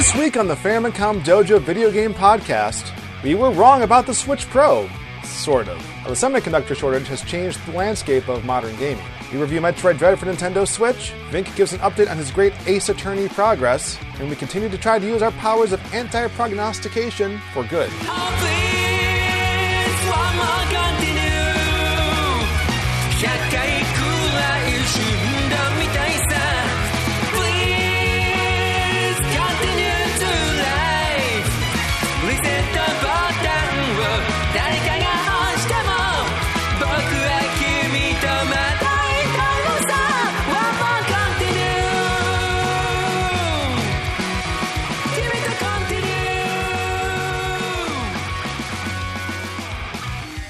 This week on the Famicom Dojo Video Game Podcast, we were wrong about the Switch Pro. Sort of. The semiconductor shortage has changed the landscape of modern gaming. We review Metroid Dread for Nintendo Switch, Vinnk gives an update on his great Ace Attorney progress, and we continue to try to use our powers of anti prognostication for good. Oh,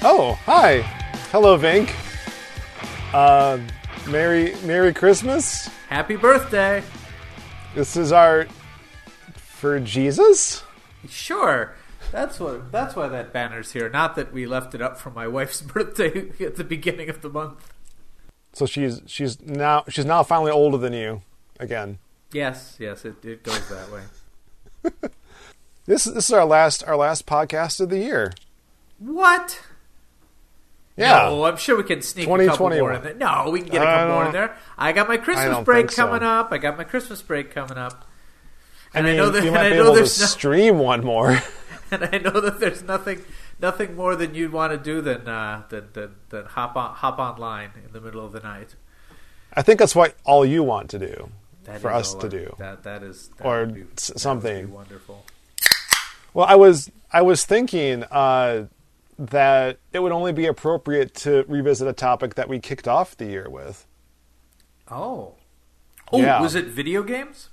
hi. Hello, Vinnk. Uh, Merry Merry Christmas. Happy birthday. This is our for Jesus. Sure. That's what. That's why that banner's here. Not that we left it up for my wife's birthday at the beginning of the month. So she's she's now she's now finally older than you again. Yes, yes, it, it goes that way. This this is our last our last podcast of the year. What? Yeah. No, I'm sure we can sneak a couple more in there. No, we can get a couple more in there. I got my Christmas break think so. coming up. I got my Christmas break coming up. I And I, mean, know that. you might I be know able to there's no, stream one more. and I know that there's nothing, nothing more than you'd want to do than uh, than, than than hop on hop online in the middle of the night. I think that's what all you want to do That for us to do. That that is that Or be, s- that would something. be wonderful. Well, I was I was thinking uh, that it would only be appropriate to revisit a topic that we kicked off the year with. Oh, oh, Yeah. was it video games?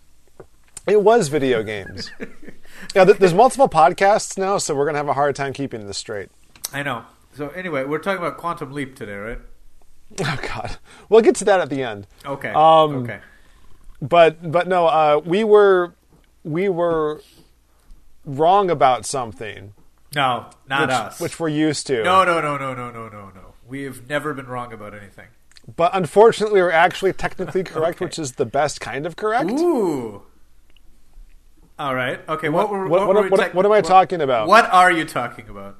It was video games. yeah, th- there's multiple podcasts now, so we're gonna have a hard time keeping this straight. I know. So anyway, we're talking about Quantum Leap today, right? Oh God, we'll get to that at the end. Okay. Um, okay. But but no, uh, we were we were wrong about something, No, not which, us. which we're used to. no, no, no, no, no, no, no, no. We've never been wrong about anything. But unfortunately, we're actually technically correct, Okay. which is the best kind of correct. Ooh. All right. Okay. What, were, what- what, what- were we what- what am I talking about? What are you talking about?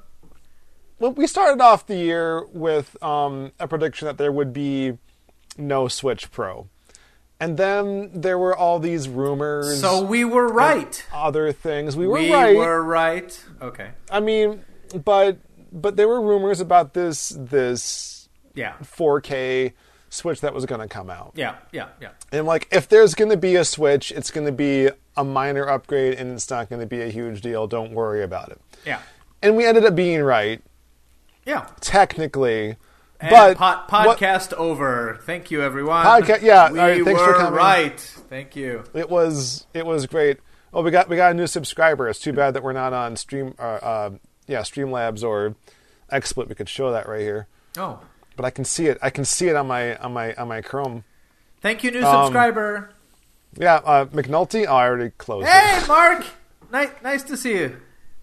Well, we started off the year with um, a prediction that there would be no Switch Pro, and then there were all these rumors. So we were right. other things. We were we right. We were right. Okay. I mean, but but there were rumors about this this Yeah. 4K Switch that was going to come out. Yeah. Yeah. Yeah. And like, if there's going to be a Switch, it's going to be a minor upgrade, and it's not going to be a huge deal. Don't worry about it. Yeah. And we ended up being right, Yeah. technically. And but po- what- podcast over. Thank you, everyone. Yeah, we right, thanks for coming. right. Thank you. it was it was great. Oh, we got we got a new subscriber. It's too bad that we're not on Stream, uh, uh, yeah, Streamlabs or XSplit. We could show that right here, Oh, but I can see it. I can see it on my on my on my Chrome. thank you, new Um, subscriber. Yeah, uh, McNulty. Oh, I already closed Hey, it. Mark. Nice, nice to see you.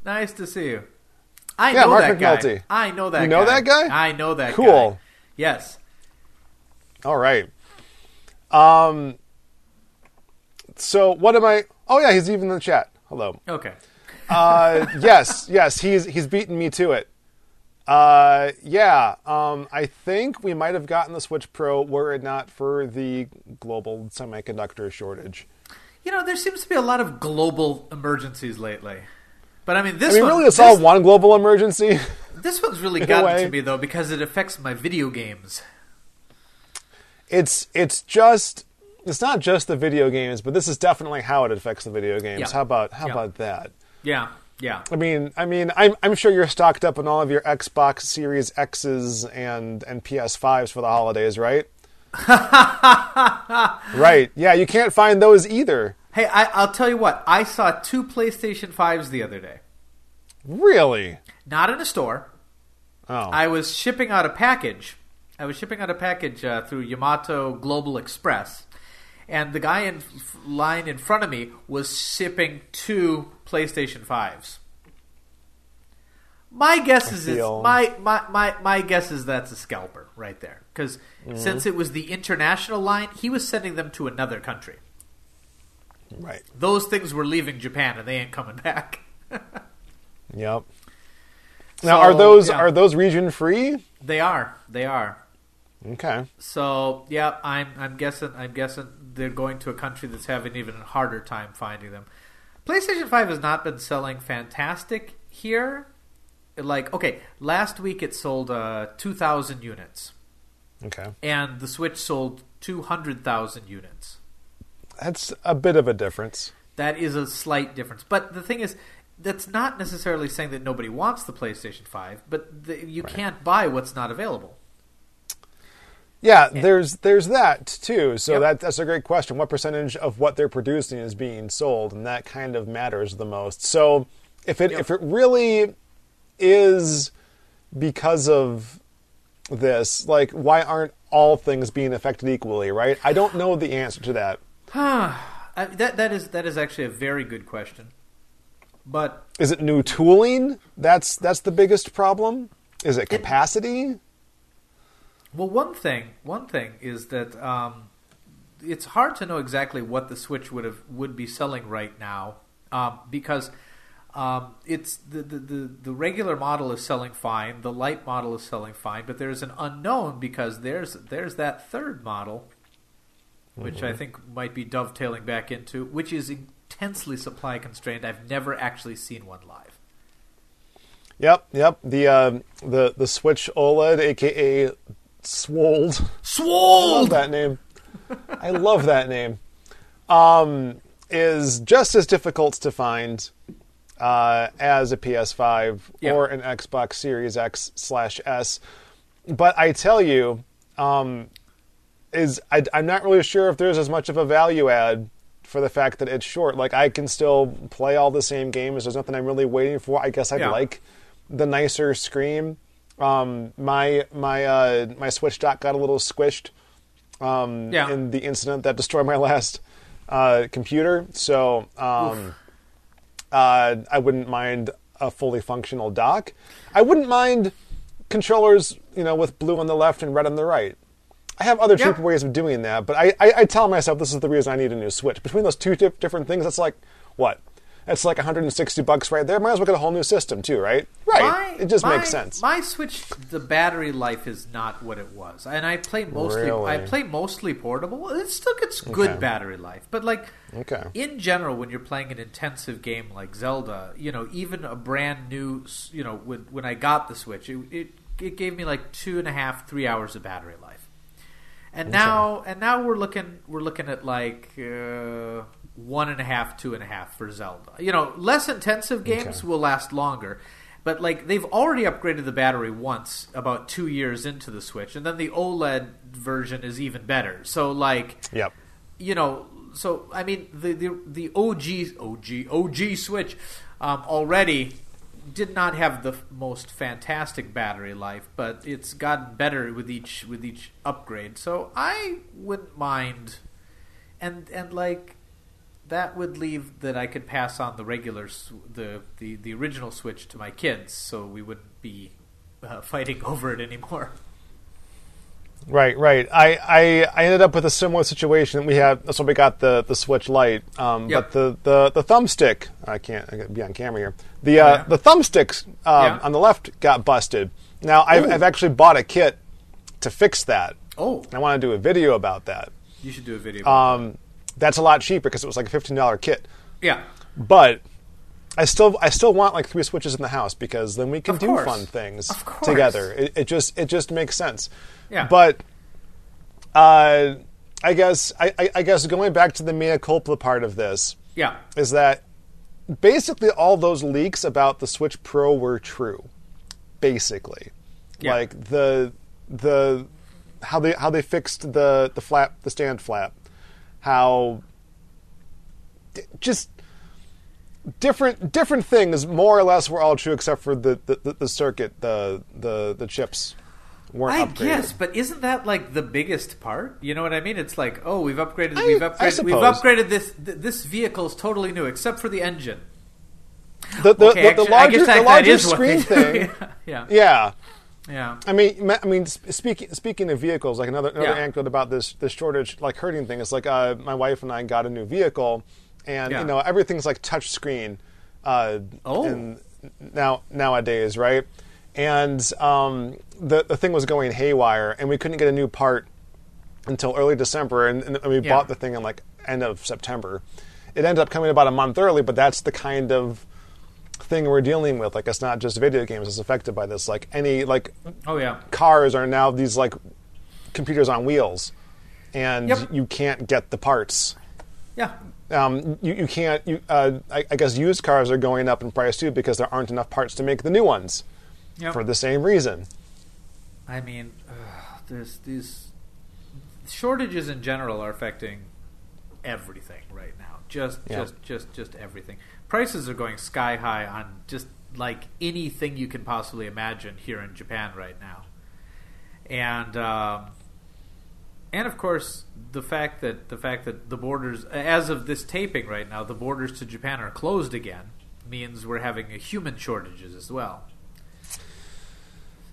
Nice to see you. I Yeah, know Mark that McNulty. guy. I know that. You know guy. that guy? I know that. Guy. Cool. guy. Yes. All right. Um. So what am I? Oh yeah, he's even in the chat. Hello. Okay. Uh, yes, yes, he's he's beaten me to it. Uh, yeah. Um, I think we might have gotten the Switch Pro were it not for the global semiconductor shortage. You know, there seems to be a lot of global emergencies lately. But I mean, this I mean, one, really, it's all one global emergency. this one's really gotten to me though because it affects my video games. it's it's just it's not just the video games, but this is definitely how it affects the video games. Yeah. How about how Yeah. about that? Yeah. Yeah. I mean, I mean, I'm I'm sure you're stocked up on all of your Xbox Series X's and and PS5s for the holidays, right? right. Yeah, you can't find those either. Hey, I, I'll tell you what. I saw two PlayStation Fives the other day. Really? Not in a store. Oh. I was shipping out a package. I was shipping out a package uh, through Yamato Global Express, and the guy in f- line in front of me was shipping two PlayStation Fives. My guess is it's, my, my, my, my guess is that's a scalper right there because Mm-hmm. since it was the international line, he was sending them to another country. Right. Those things were leaving Japan and they ain't coming back. Yep. Now, are those yeah. are those region free? They are. They are. Okay. So yeah, I'm I'm guessing I'm guessing they're going to a country that's having even harder time finding them. PlayStation Five has not been selling fantastic here. Like okay, last week it sold uh, two thousand units, Okay. and the Switch sold two hundred thousand units. That's a bit of a difference. That is a slight difference, but the thing is. That's not necessarily saying that nobody wants the PlayStation 5, but the, you can't buy what's not available. Yeah, there's there's that too. So Yep. that that's a great question. What percentage of what they're producing is being sold, and that kind of matters the most. So if it Yep. if it really is because of this, like why aren't all things being affected equally? Right? I don't know the answer to that. I, that that is that is actually a very good question, but Is it new tooling? That's that's the biggest problem. Is it capacity? well, one thing one thing is that um, it's hard to know exactly what the Switch would have would be selling right now um, because um, it's the, the, the the regular model is selling fine, the light model is selling fine, but there's an unknown because there's there's that third model, which I think might be dovetailing back into, which is intensely supply constrained. I've never actually seen one live. Yep, yep. The uh, the the Switch OLED, aka Swoled. I love that name. I love that name. Um, is just as difficult to find uh, as a PS5 Yeah. or an Xbox Series X slash S. But I tell you, um, is I, I'm not really sure if there's as much of a value add for the fact that it's short. Like I can still play all the same games. There's nothing I'm really waiting for. I guess I'd Yeah. like the nicer screen. Um, my my uh, my Switch dock got a little squished um, Yeah. in the incident that destroyed my last uh, computer. So um, uh, I wouldn't mind a fully functional dock. I wouldn't mind controllers, you know, with blue on the left and red on the right. I have other Yeah. cheaper ways of doing that, but I, I, I tell myself this is the reason I need a new Switch. Between those two dif- different things, that's like what? That's like 160 bucks right there. Might as well get a whole new system too, right? Right. My- it just my- makes sense. My Switch, the battery life is not what it was, and I play mostly. Really? I play mostly portable. It still gets good Okay. battery life, but like Okay. in general, when you're playing an intensive game like Zelda, you know, even a brand new, you know, when when I got the Switch, it it, it gave me like two and a half, three hours of battery life, and now and now we're looking we're looking at like. Uh, one and a half, two and a half for Zelda. You know, less intensive games Okay. will last longer. But like they've already upgraded the battery once about two years into the Switch, and then the OLED version is even better. So like, Yep. you know, so I mean the the the OG OG OG Switch um, already did not have the most fantastic battery life, but it's gotten better with each with each upgrade. So I wouldn't mind, and and like that would leave that I could pass on the regular the the the original Switch to my kids, so we wouldn't be uh, fighting over it anymore. Right, right. I, I, I ended up with a similar situation. We had that's when we got the, the Switch Lite, um, Yep. but the, the, the thumbstick I can't I be on camera here. The uh, Yeah. the thumbsticks um, Yeah. on the left got busted. Now I've, I've actually bought a kit to fix that. Oh, I want to do a video about that. you should do a video. about Um, that's a lot cheaper because it was like a fifteen dollar kit. yeah, But I still I still want like three switches in the house because then we can Of do course. fun things together. It, it just it just makes sense. Yeah. But uh, I guess I, I, I guess going back to the mea culpa part of this yeah, is that basically all those leaks about the Switch Pro were true. Basically, Yeah. like the the how they how they fixed the the flap the stand flap, how just different different things more or less were all true except for the the, the, circuit the the the chips weren't I upgraded. guess, but isn't that like the biggest part? You know what I mean? It's like, oh, we've upgraded, I- we've upgraded, we've upgraded this. Th- this vehicle is totally new, except for the engine. The the, Okay, the, the actually, larger the larger is what they screen thing. yeah, yeah. yeah, I mean, I mean, speaking speaking of vehicles, like another another Yeah. anecdote about this this shortage, like hurting thing is like uh, my wife and I got a new vehicle, and Yeah. you know everything's like touch screen. Uh, Oh. now nowadays, right? And um, the the thing was going haywire, and we couldn't get a new part until early December, and, and we Yeah. bought the thing in like end of September. It ended up coming about a month early, but that's the kind of thing we're dealing with. Like, it's not just video games that's affected by this. Like any like Oh yeah. cars are now these like computers on wheels, and Yep. you can't get the parts. Yeah. Um, you, you can't. You, uh, I, I guess used cars are going up in price too because there aren't enough parts to make the new ones Yep. for the same reason. I mean, ugh, there's these shortages in general are affecting everything right now. Just, Yeah. just, just, just everything. Prices are going sky high on just like anything you can possibly imagine here in Japan right now, and um, and of course the fact that the fact that the borders, as of this taping right now, the borders to Japan are closed again means we're having a human shortages as well.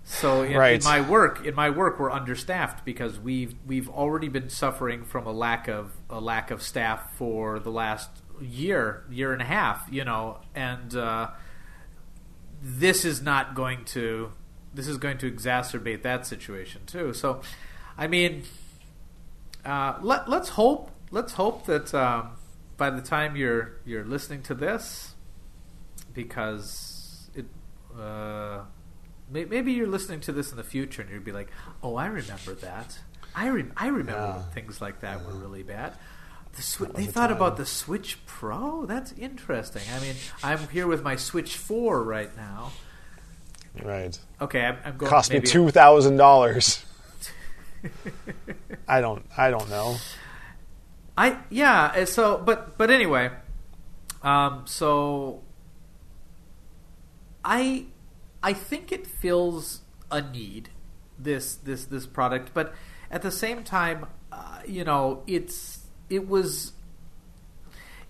So in, in Right. my work, in my work, we're understaffed because we've we've already been suffering from a lack of a lack of staff for the last year, year and a half. You know, and uh, this is not going to this is going to exacerbate that situation too. So, I mean, uh, let let's hope let's hope that um, by the time you're you're listening to this, because it. Uh, may- Maybe you're listening to this in the future and you'd be like, "Oh, I remember that. I re- I remember Yeah. things like that were really bad." The was they the thought time. about the Switch Pro. That's interesting. I mean, I'm here with my Switch Four right now. Right. Okay, I'm, I'm going. Cost me two thousand dollars. I don't. I don't know. I yeah. uh, So, but but anyway, um, so I I think it fills a need this this this product, but at the same time, uh, you know, it's it was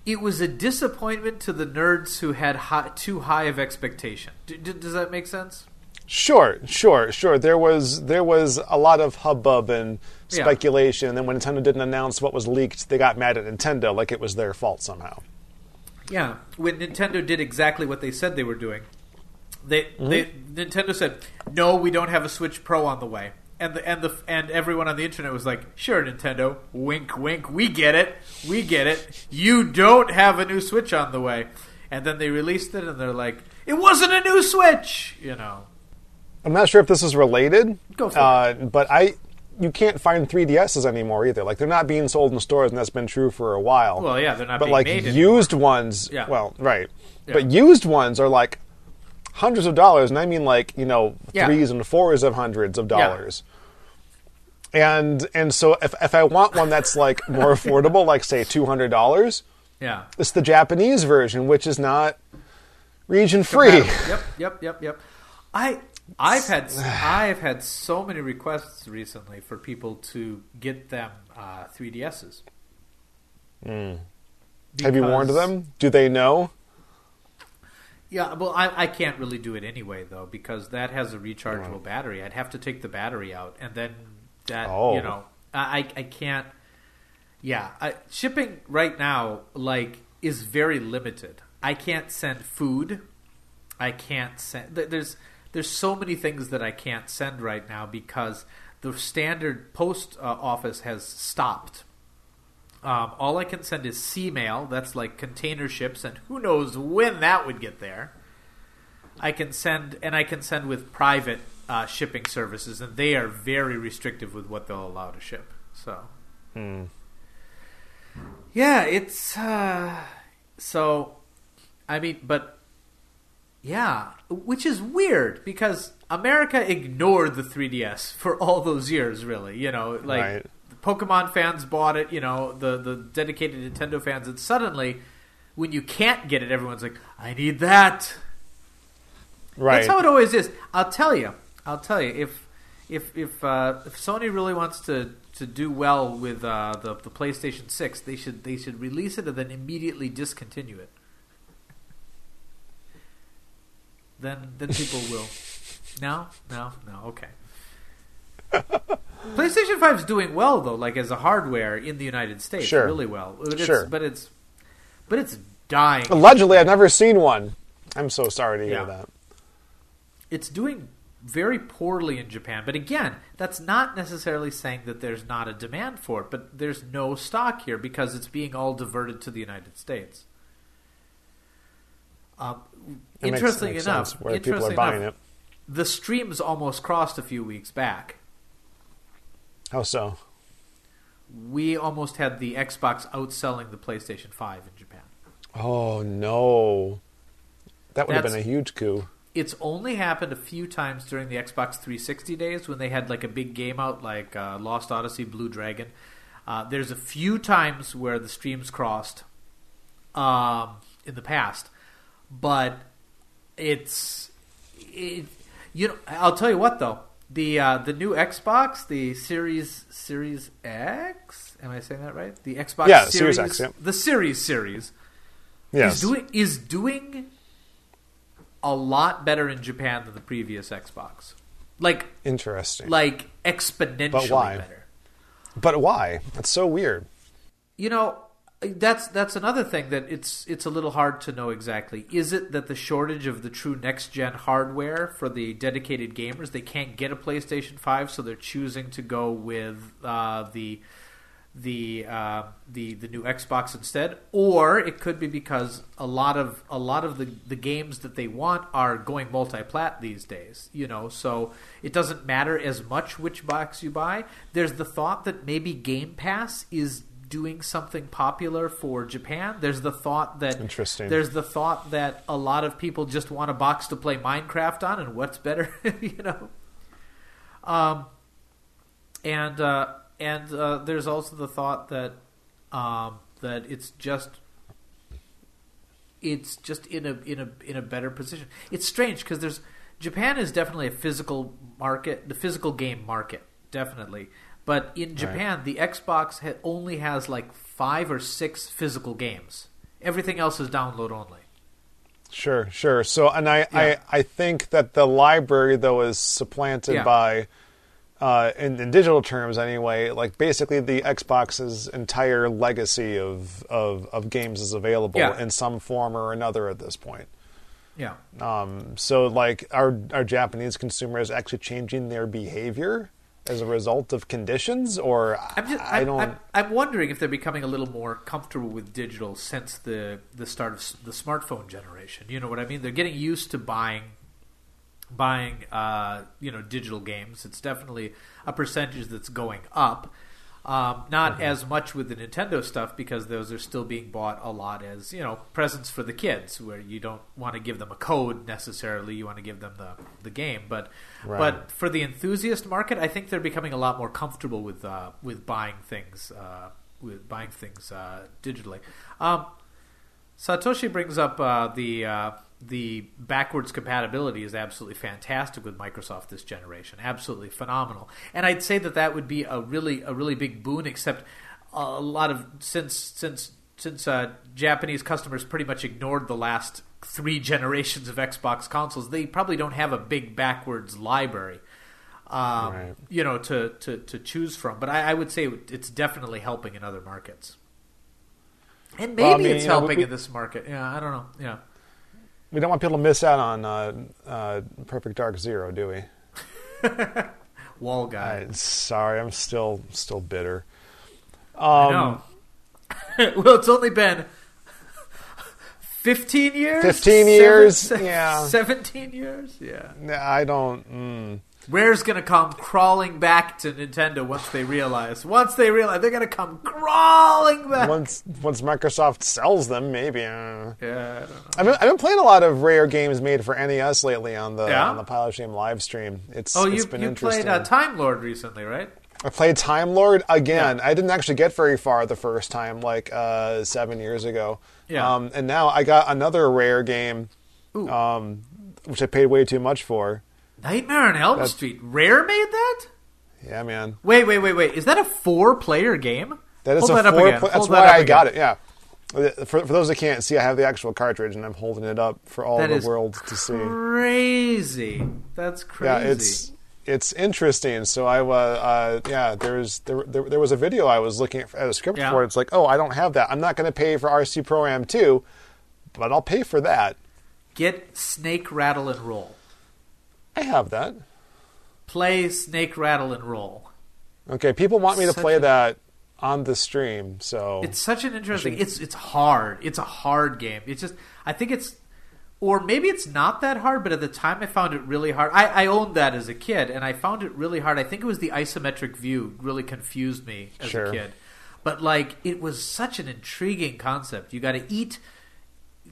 it was a disappointment to the nerds who had high, too high of expectation. D- does that make sense? Sure, sure, sure. There was there was a lot of hubbub and Yeah. speculation, and then when Nintendo didn't announce what was leaked, they got mad at Nintendo like it was their fault somehow. Yeah, when Nintendo did exactly what they said they were doing, they mm-hmm. they Nintendo said, "No, we don't have a Switch Pro on the way." And the and the and everyone on the internet was like, "Sure, Nintendo, wink, wink, we get it, we get it. You don't have a new Switch on the way." And then they released it, and they're like, "It wasn't a new Switch," you know. I'm not sure if this is related, Go for uh, but I you can't find 3DSs anymore either. Like they're not being sold in stores, and that's been true for a while. Well, yeah, they're not but being like made anymore. used ones, Yeah. well, right. Yeah. But used ones are like hundreds of dollars, and I mean like you know Yeah. threes and fours of hundreds of dollars. And and so if if I want one that's like more affordable, like say two hundred dollars, Yeah. it's the Japanese version, which is not region free. Yep, yep, yep, yep. I I've had I've had so many requests recently for people to get them uh, 3DSs. Have you warned them? Do they know? Yeah, well, I, I can't really do it anyway though because that has a rechargeable battery. I'd have to take the battery out, and then that Oh. you know I I- I can't. Yeah, I, shipping right now like is very limited. I can't send food. I can't send. There's there's so many things that I can't send right now because the standard post uh, office has stopped. Um, all I can send is C mail. That's like container ships, and who knows when that would get there. I can send, and I can send with private uh, shipping services, and they are very restrictive with what they'll allow to ship. So, yeah, it's uh, so. I mean, but yeah, which is weird because America ignored the 3DS for all those years. Really, you know, like Right. the Pokemon fans bought it. You know, the the dedicated Nintendo fans, and suddenly, when you can't get it, everyone's like, "I need that." Right. That's how it always is. I'll tell you. I'll tell you if if if uh, if Sony really wants to, to do well with uh, the the PlayStation Six, they should they should release it and then immediately discontinue it. Then then people will. No, no, no. Okay. PlayStation Five is doing well though, like as a hardware in the United States, Sure. really well. But it's, Sure. but it's but it's dying. Allegedly, I've never seen one. I'm so sorry to hear Yeah. that. It's doing very poorly in Japan, but again, that's not necessarily saying that there's not a demand for it, but there's no stock here because it's being all diverted to the United States. Um, It interesting makes enough, where people are buying enough, it. the streams almost crossed a few weeks back. How so? We almost had the Xbox outselling the PlayStation 5 in Japan. Oh no, that would have been a huge coup. It's only happened a few times during the Xbox 360 days when they had like a big game out, like uh, Lost Odyssey, Blue Dragon. Uh, there's a few times where the streams crossed um, in the past, but it's it, you know I'll tell you what though the uh, the new Xbox, the Series Series X, am I saying that right? The Xbox Yeah, Series, Series X, yeah. the Series series Yes, is doing is doing a lot better in Japan than the previous Xbox. Like interesting. like exponentially But why? better. but why? That's so weird. You know, that's that's another thing that it's it's a little hard to know exactly. Is it that the shortage of the true next gen hardware for the dedicated gamers they can't get a PlayStation Five, so they're choosing to go with uh, the the uh, the the new Xbox instead, or it could be because a lot of a lot of the, the games that they want are going multi-plat these days. You know, so it doesn't matter as much which box you buy. There's the thought that maybe Game Pass is doing something popular for Japan. There's the thought that Interesting. There's the thought that a lot of people just want a box to play Minecraft on, and what's better, you know. Um, and uh, and uh, there's also the thought that um, that it's just it's just in a in a in a better position. It's strange because there's Japan is definitely a physical market, the physical game market, definitely. But in Japan, the Xbox ha- only has like five or six physical games. Everything else is download only. Sure, sure. So, and I, Yeah. I, I think that the library though is supplanted Yeah. by, uh, in, in digital terms anyway, like basically the Xbox's entire legacy of of, of games is available Yeah. in some form or another at this point. Yeah. Um, so, like, are are Japanese consumers actually changing their behavior as a result of conditions, or I'm just, I I'm, don't? I'm, I'm wondering if they're becoming a little more comfortable with digital since the the start of the smartphone generation. You know what I mean? They're getting used to buying buying uh, you know digital games. It's definitely a percentage that's going up. Um, not as much with the Nintendo stuff because those are still being bought a lot as you know presents for the kids, where you don't want to give them a code necessarily. You want to give them the the game, but Right. but for the enthusiast market, I think they're becoming a lot more comfortable with uh, with buying things uh, with buying things uh, digitally. Um, Satoshi brings up uh, the uh, the backwards compatibility is absolutely fantastic with Microsoft this generation, absolutely phenomenal. And I'd say that that would be a really a really big boon. Except a lot of since since since uh, Japanese customers pretty much ignored the last three generations of Xbox consoles, they probably don't have a big backwards library. Um, Right. You know, to, to, to choose from, but I, I would say it's definitely helping in other markets. And maybe Well, I mean, it's you know, helping we- in this market. Yeah, I don't know. Yeah. We don't want people to miss out on uh, uh, Perfect Dark Zero, do we? Wall guy. I, sorry, I'm still still bitter. I Um, know. well, it's only been 15 years? 15 years, Seven- yeah. 17 years? Yeah. I don't. Mm. Rare's going to come crawling back to Nintendo once they realize. Once they realize, they're going to come crawling back. Once once Microsoft sells them, maybe. Uh. yeah, I don't know. I've been, I've been playing a lot of rare games made for NES lately on the Yeah? on the Pilot Stream live stream. It's Oh, it's you, been you interesting. played uh, Time Lord recently, right? I played Time Lord again. Yeah. I didn't actually get very far the first time, like uh, seven years ago. Yeah. Um, and now I got another rare game, um, which I paid way too much for. Nightmare on Elm That- Street. Rare made that? Yeah, man. Wait, wait, wait, wait. Is that a four-player game? That is Hold a that four. again. pla- that's Hold why that up I got it. Yeah. For, for those that can't see, I have the actual cartridge, and I'm holding it up for all That the world to see. Crazy. That's crazy. Yeah, it's it's interesting. So I was, uh, yeah, there's there, there there was a video I was looking at, at a script Yeah. for. It's like, oh, I don't have that. I'm not going to pay for RC Pro Am two, but I'll pay for that. Get Snake Rattle and Roll. I have that. Play Snake Rattle and Roll. Okay, people want me to Such play a- that on the stream, so It's such an interesting. It's it's hard. It's a hard game. It's just I think it's, or maybe it's not that hard. But at the time, I found it really hard. I, I owned that as a kid, and I found it really hard. I think it was the isometric view really confused me as Sure. a kid. But like, it was such an intriguing concept. You got to eat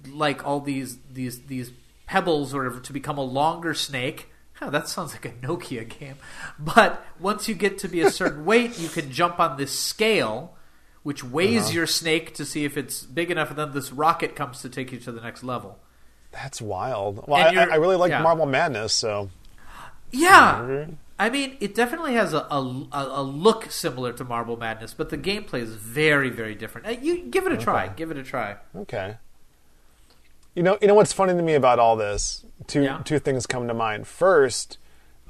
like all these these these pebbles or whatever to become a longer snake. Huh, that sounds like a Nokia game. But once you get to be a certain weight, you can jump on this scale, which weighs Uh-huh. your snake to see if it's big enough, and then this rocket comes to take you to the next level. that's wild. Well, I, I really like yeah. Marble Madness, so Yeah, I mean, it definitely has a, a, a look similar to Marble Madness, but the gameplay is very, very different. Uh, You give it a try. Okay. Give it a try. Okay. You know, you know what's funny to me about all this? Two Yeah. two things come to mind. First,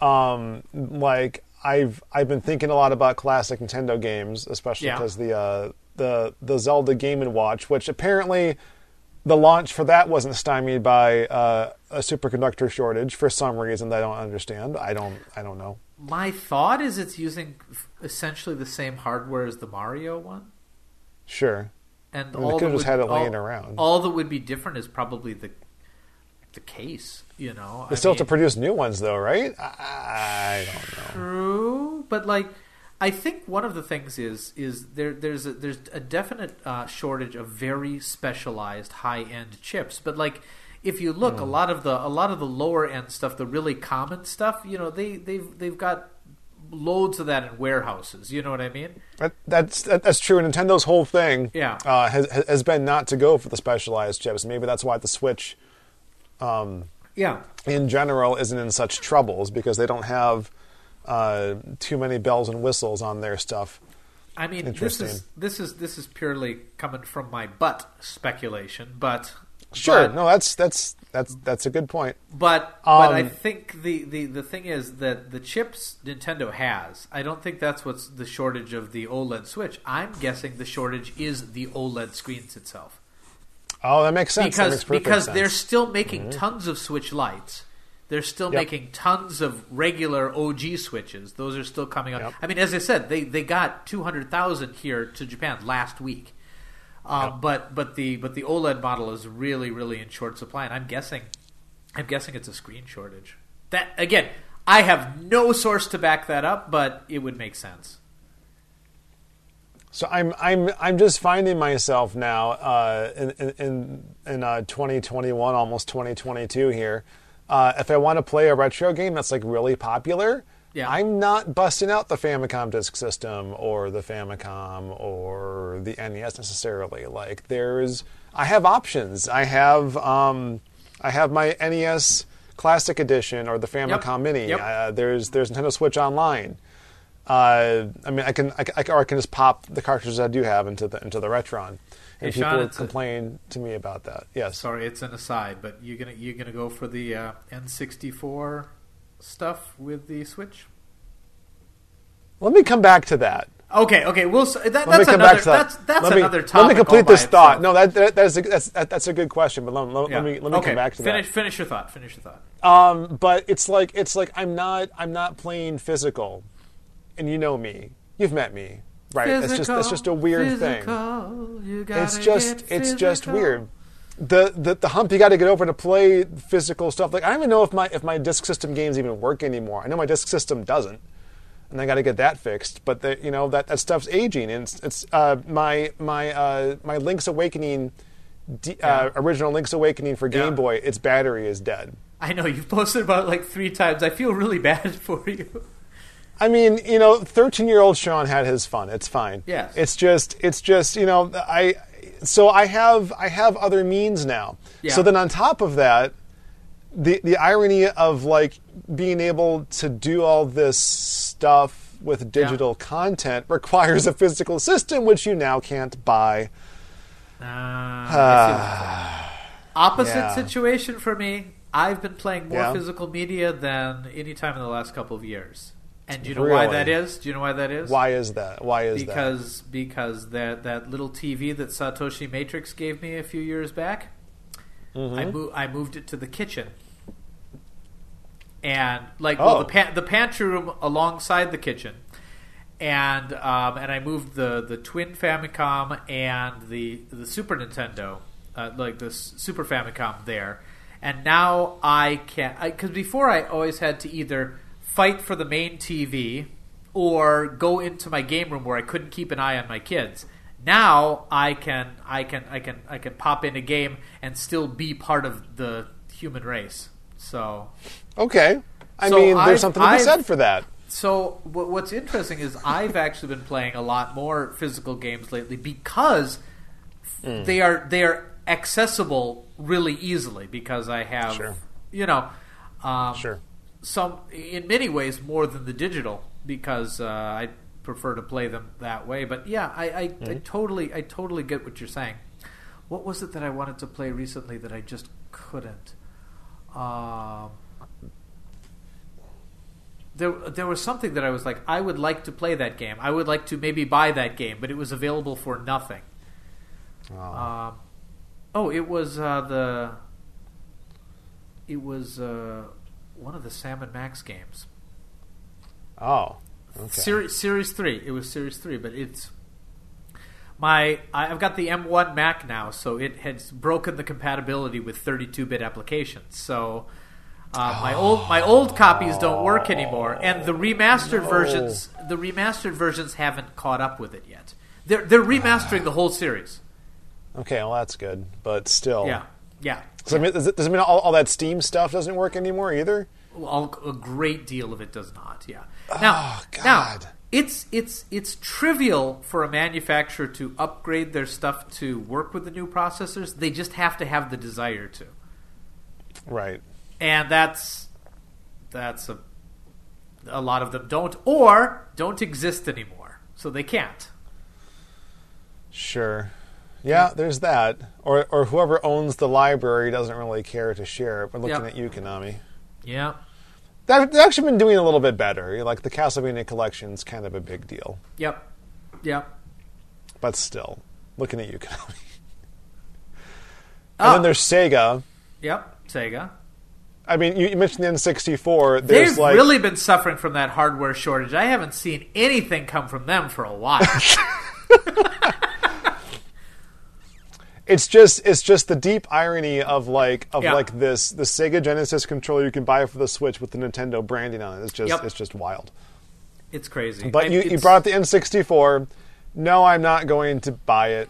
um, like I've I've been thinking a lot about classic Nintendo games, especially Yeah. because the uh, the the Zelda Game and Watch, which apparently the launch for that wasn't stymied by uh, a superconductor shortage for some reason that I don't understand. I don't I don't know. My thought is it's using essentially the same hardware as the Mario one. Sure. And mean, all could've just would, had it laying around. All that would be different is probably the the case. You know, They I still have to produce new ones though, right? I, I don't know. true, but like. I think one of the things is is there there's a, there's a definite uh, shortage of very specialized high end chips, but like if you look, Hmm. a lot of the a lot of the lower end stuff, the really common stuff, you know, they they've they've got loads of that in warehouses. You know what I mean? That, that's that, that's true. Nintendo's whole thing, Yeah. uh, has has been not to go for the specialized chips. Maybe that's why the Switch, um, Yeah. in general, isn't in such troubles because they don't have uh, too many bells and whistles on their stuff. I mean, this is this is this is purely coming from my butt speculation, but Sure, but, no, that's that's that's that's a good point. but but I Um, think the, the the thing is that the chips Nintendo has, I don't think that's what's the shortage of the OLED Switch. I'm guessing the shortage is the OLED screens itself Oh, that makes sense. Because makes because sense. they're still making tons of Switch lights. They're still Yep. making tons of regular OG switches. Those are still coming out. Yep. I mean, as I said, they, they got two hundred thousand here to Japan last week. Um, But but the but the OLED model is really really in short supply, and I'm guessing I'm guessing it's a screen shortage. That again, I have no source to back that up, but it would make sense. So I'm I'm I'm just finding myself now uh, in in in, in uh, 2021, almost 2022 here. Uh, if I want to play a retro game that's like really popular, Yeah. I'm not busting out the Famicom Disk System or the Famicom or the NES necessarily. Like there's, I have options. I have um, I have my NES Classic Edition or the Famicom Mini. Yep. Uh, there's there's Nintendo Switch Online. Uh, I mean, I can, I, I or I can just pop the cartridges I do have into the into the Retron, Hey, and people Sean, it's a- complain to me about that. Yes, Sorry, it's an aside, but you're gonna you're gonna go for the uh, N64 stuff with the Switch? let me come back to that. Okay, okay, we'll. That, that's another. that. That's that's let me, another topic. Let me complete this thought. itself. No, that, that that's a, that's that, that's a good question, but let, let, Yeah. let me let me okay. come back to finish, that. Finish finish your thought. Finish your thought. Um, but it's like it's like I'm not I'm not playing physical, and you know me. You've met me, right? it's just it's just a weird thing. thing. It's just it's just weird. The, the the hump you got to get over to play physical stuff. Like I don't even know if my if my disk system games even work anymore. I know my disk system doesn't, and I got to get that fixed. But the, you know that, that stuff's aging, and it's, it's uh, my my uh, my Link's Awakening, D, uh, original Link's Awakening for Game Yeah. Boy. Its battery is dead. I know you've posted about it like three times. I feel really bad for you. I mean, you know, thirteen-year-old Sean had his fun. It's fine. Yeah. It's just, it's just, you know, I. So I have, I have other means now. Yeah. So then, on top of that, the the irony of like being able to do all this stuff with digital content requires a physical system, which you now can't buy. Ah, Feel that. Opposite Yeah. situation for me. I've been playing more Yeah. physical media than any time in the last couple of years. And do you know why that is? Do you know why that is? Why is that? Why is that? because because that that little TV that Satoshi Matrix gave me a few years back, Mm-hmm. I mo- I moved it to the kitchen, and like well Oh. the pan- the pantry room alongside the kitchen, and um, and I moved the the twin Famicom and the the Super Nintendo, uh, like the Super Famicom there, and now I can because before I always had to either fight for the main TV or go into my game room where I couldn't keep an eye on my kids. Now I can I can I can I can pop in a game and still be part of the human race. So okay. I So mean, there's I've- something to be I've- said for that. so what's interesting is I've actually been playing a lot more physical games lately because Hmm. they are they are accessible really easily because I have Sure. you know um, Sure. Some in many ways more than the digital because uh, I prefer to play them that way. But yeah, I, I, I Mm-hmm. totally I totally get what you're saying. What was it that I wanted to play recently that I just couldn't? Um, there, there was something that I was like, I would like to play that game. I would like to maybe buy that game, but it was available for nothing. Oh. Um, oh, it was uh, the. It was uh, one of the Sam and Max games. oh. Okay. Series Series three. It was Series three, but it's my. I've got the M1 Mac now, so it has broken the compatibility with 32-bit applications. So. Uh, my old my old copies don't work anymore, and the remastered versions the remastered versions haven't caught up with it yet. They're they're remastering the whole series. Okay, well that's good, but still. Yeah, yeah. So, I mean, does it, does it mean all, all that Steam stuff doesn't work anymore either? Well, a great deal of it does not. Yeah. Now, Oh, now God. it's it's it's trivial for a manufacturer to upgrade their stuff to work with the new processors. They just have to have the desire to, Right. and that's that's a a lot of them don't or don't exist anymore, so they can't. Sure. Yeah, there's that. Or or whoever owns the library doesn't really care to share it. We're looking Yep. at you, Konami. Yeah. They've they've actually been doing a little bit better. Like the Castlevania collection's kind of a big deal. Yep. Yep. But still, looking at you, Konami. Oh. And then oh. there's Sega. Yep. Sega. I mean, you, mentioned the N64. They've There's like really been suffering from that hardware shortage. I haven't seen anything come from them for a while. it's just it's just the deep irony of like of Yeah. like this the Sega Genesis controller you can buy for the Switch with the Nintendo branding on it. It's just Yep. it's just wild. it's crazy. But I- you, you brought up the N64. No, I'm not going to buy it.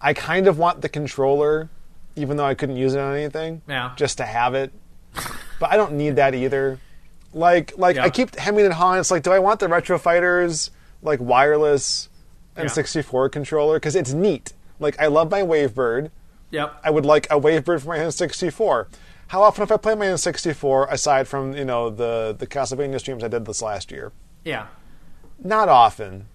I kind of want the controller, even though I couldn't use it on anything. Yeah. Just to have it. But I don't need that either. Like like Yeah. I keep hemming and hawing. It's like, do I want the Retro Fighters like wireless N64 controller? Because it's neat. Like I love my Wavebird. Yep. I would like a Wavebird for my N64. How often have I played my N64 aside from you know the the Castlevania streams I did this last year? Yeah. Not often.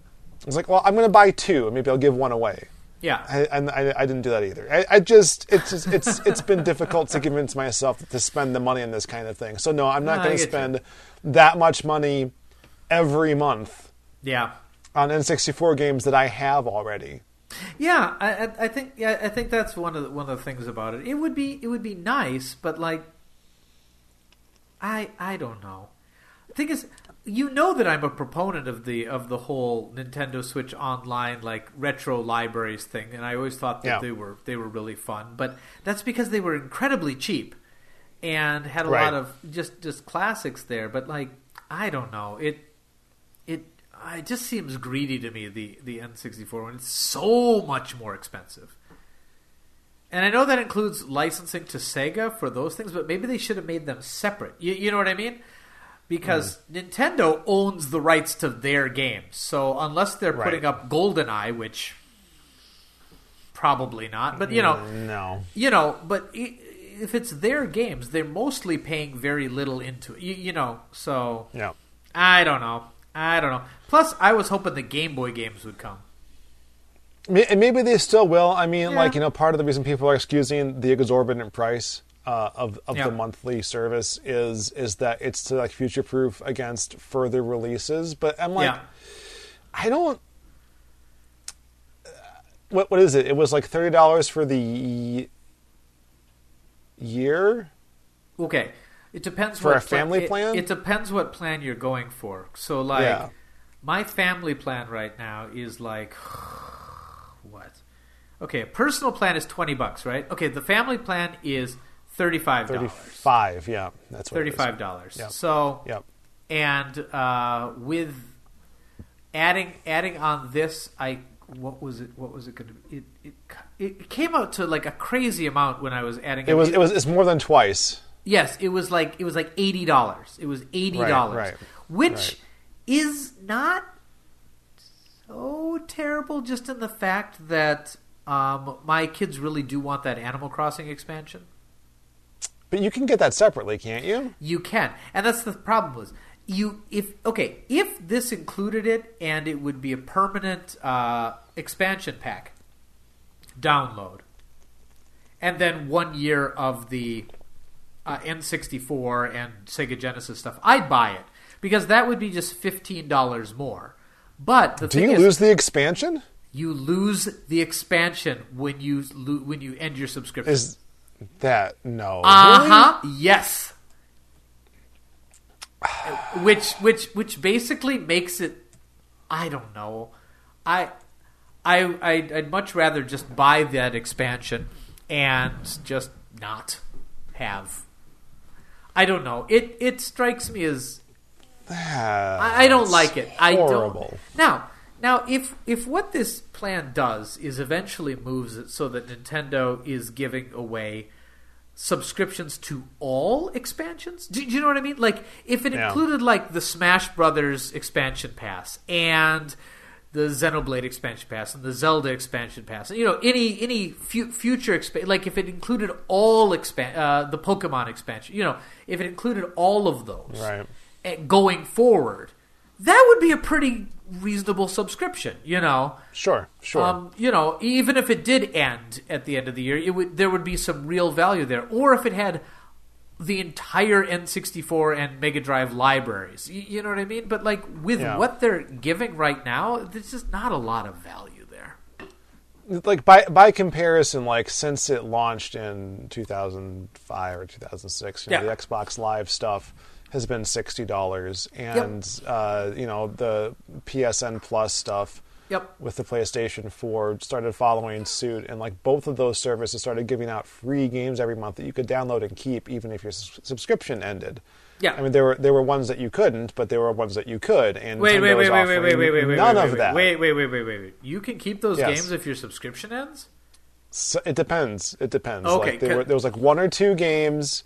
It's like, well, I'm going to buy two, and maybe I'll give one away. Yeah. I, and I, I didn't do that either. I, I just it's just, it's it's been difficult to convince myself to spend the money on this kind of thing. So no, I'm not No, going to get you. spend that much money every month yeah. on N64 games that I have already. Yeah, I, I, think yeah, I think that's one of the, one of the things about it. It would be it would be nice, but like, I I don't know. The thing is, you know that I'm a proponent of the of the whole Nintendo Switch Online like retro libraries thing, and I always thought that Yeah. they were they were really fun. But that's because they were incredibly cheap and had a Right. lot of just just classics there. But like, I don't know it it just seems greedy to me the the N64 one. it's so much more expensive. And I know that includes licensing to Sega for those things, but maybe they should have made them separate. You, you know what I mean? Because mm. Nintendo owns the rights to their games. So unless they're Right. putting up GoldenEye, which probably not, but you know, mm, No. you know, but if it's their games, they're mostly paying very little into it. You, you know, so Yeah. I don't know. I don't know. Plus, I was hoping the Game Boy games would come. And maybe they still will. I mean, Yeah. like you know, part of the reason people are excusing the exorbitant price uh, of of Yeah. the monthly service is is that it's to like future proof against further releases. But I'm like, yeah. I don't. What what is it? It was like thirty dollars for the year. Okay. It depends For what a family it- plan? It, depends what plan you're going for. So like Yeah. my family plan right now is like what? Okay, a personal plan is 20 bucks, right? Okay, the family plan is $35. Thirty five. Yeah, that's what $35. Yep. So Yep. and uh, with adding adding on this i what was it what was it going to be it, it it came out to like a crazy amount when i was adding It was it was it's more than twice. Yes it was like it was like $80 it was $80 right, which right. is not so terrible just in the fact that um, my kids really do want that animal crossing expansion But you can get that separately, can't you? You can, and that's the problem. Was you if okay if this included it and it would be a permanent uh, expansion pack download, and then one year of the uh, N64 and Sega Genesis stuff, I'd buy it because that would be just fifteen dollars more. But the Do you is, lose the expansion? you lose the expansion when you lo- when you end your subscription. Is that no? Uh Really? Yes. which which which basically makes it. I don't know. I I I'd, I'd much rather just buy that expansion and just not have. I don't know. It it strikes me as I, I don't like it. I don't. Now, now, if if what this plan does is eventually moves it so that Nintendo is giving away subscriptions to all expansions, do, do you know what I mean? Like, if it Yeah. included like the Smash Brothers expansion pass and the Xenoblade expansion pass and the Zelda expansion pass, and, you know, any any fu- future expansion, like if it included all expan- uh, the Pokemon expansion, you know, if it included all of those, Right. eh, going forward, that would be a pretty reasonable subscription. You know, Sure, sure. um, you know, even if it did end at the end of the year, it would there would be some real value there. Or if it had the entire N64 and Mega Drive libraries, you, you know what I mean? But like with Yeah. what they're giving right now, there's just not a lot of value there. like by by comparison, like since it launched in 2005 or 2006, you know, Yeah. the Xbox Live stuff has been sixty dollars, and uh, you know the PSN Plus stuff Yep. with the PlayStation 4 started following suit, and like both of those services started giving out free games every month that you could download and keep, even if your s- subscription ended. Yeah. I mean there were there were ones that you couldn't, but there were ones that you could. And Wait, wait, Nintendo wait, wait, wait, wait, wait, wait, wait, none wait, of wait, that. Wait, wait, wait, wait, wait, wait. You can keep those Yes. games if your subscription ends. So it depends. It depends. Okay, like there, were, there was like one or two games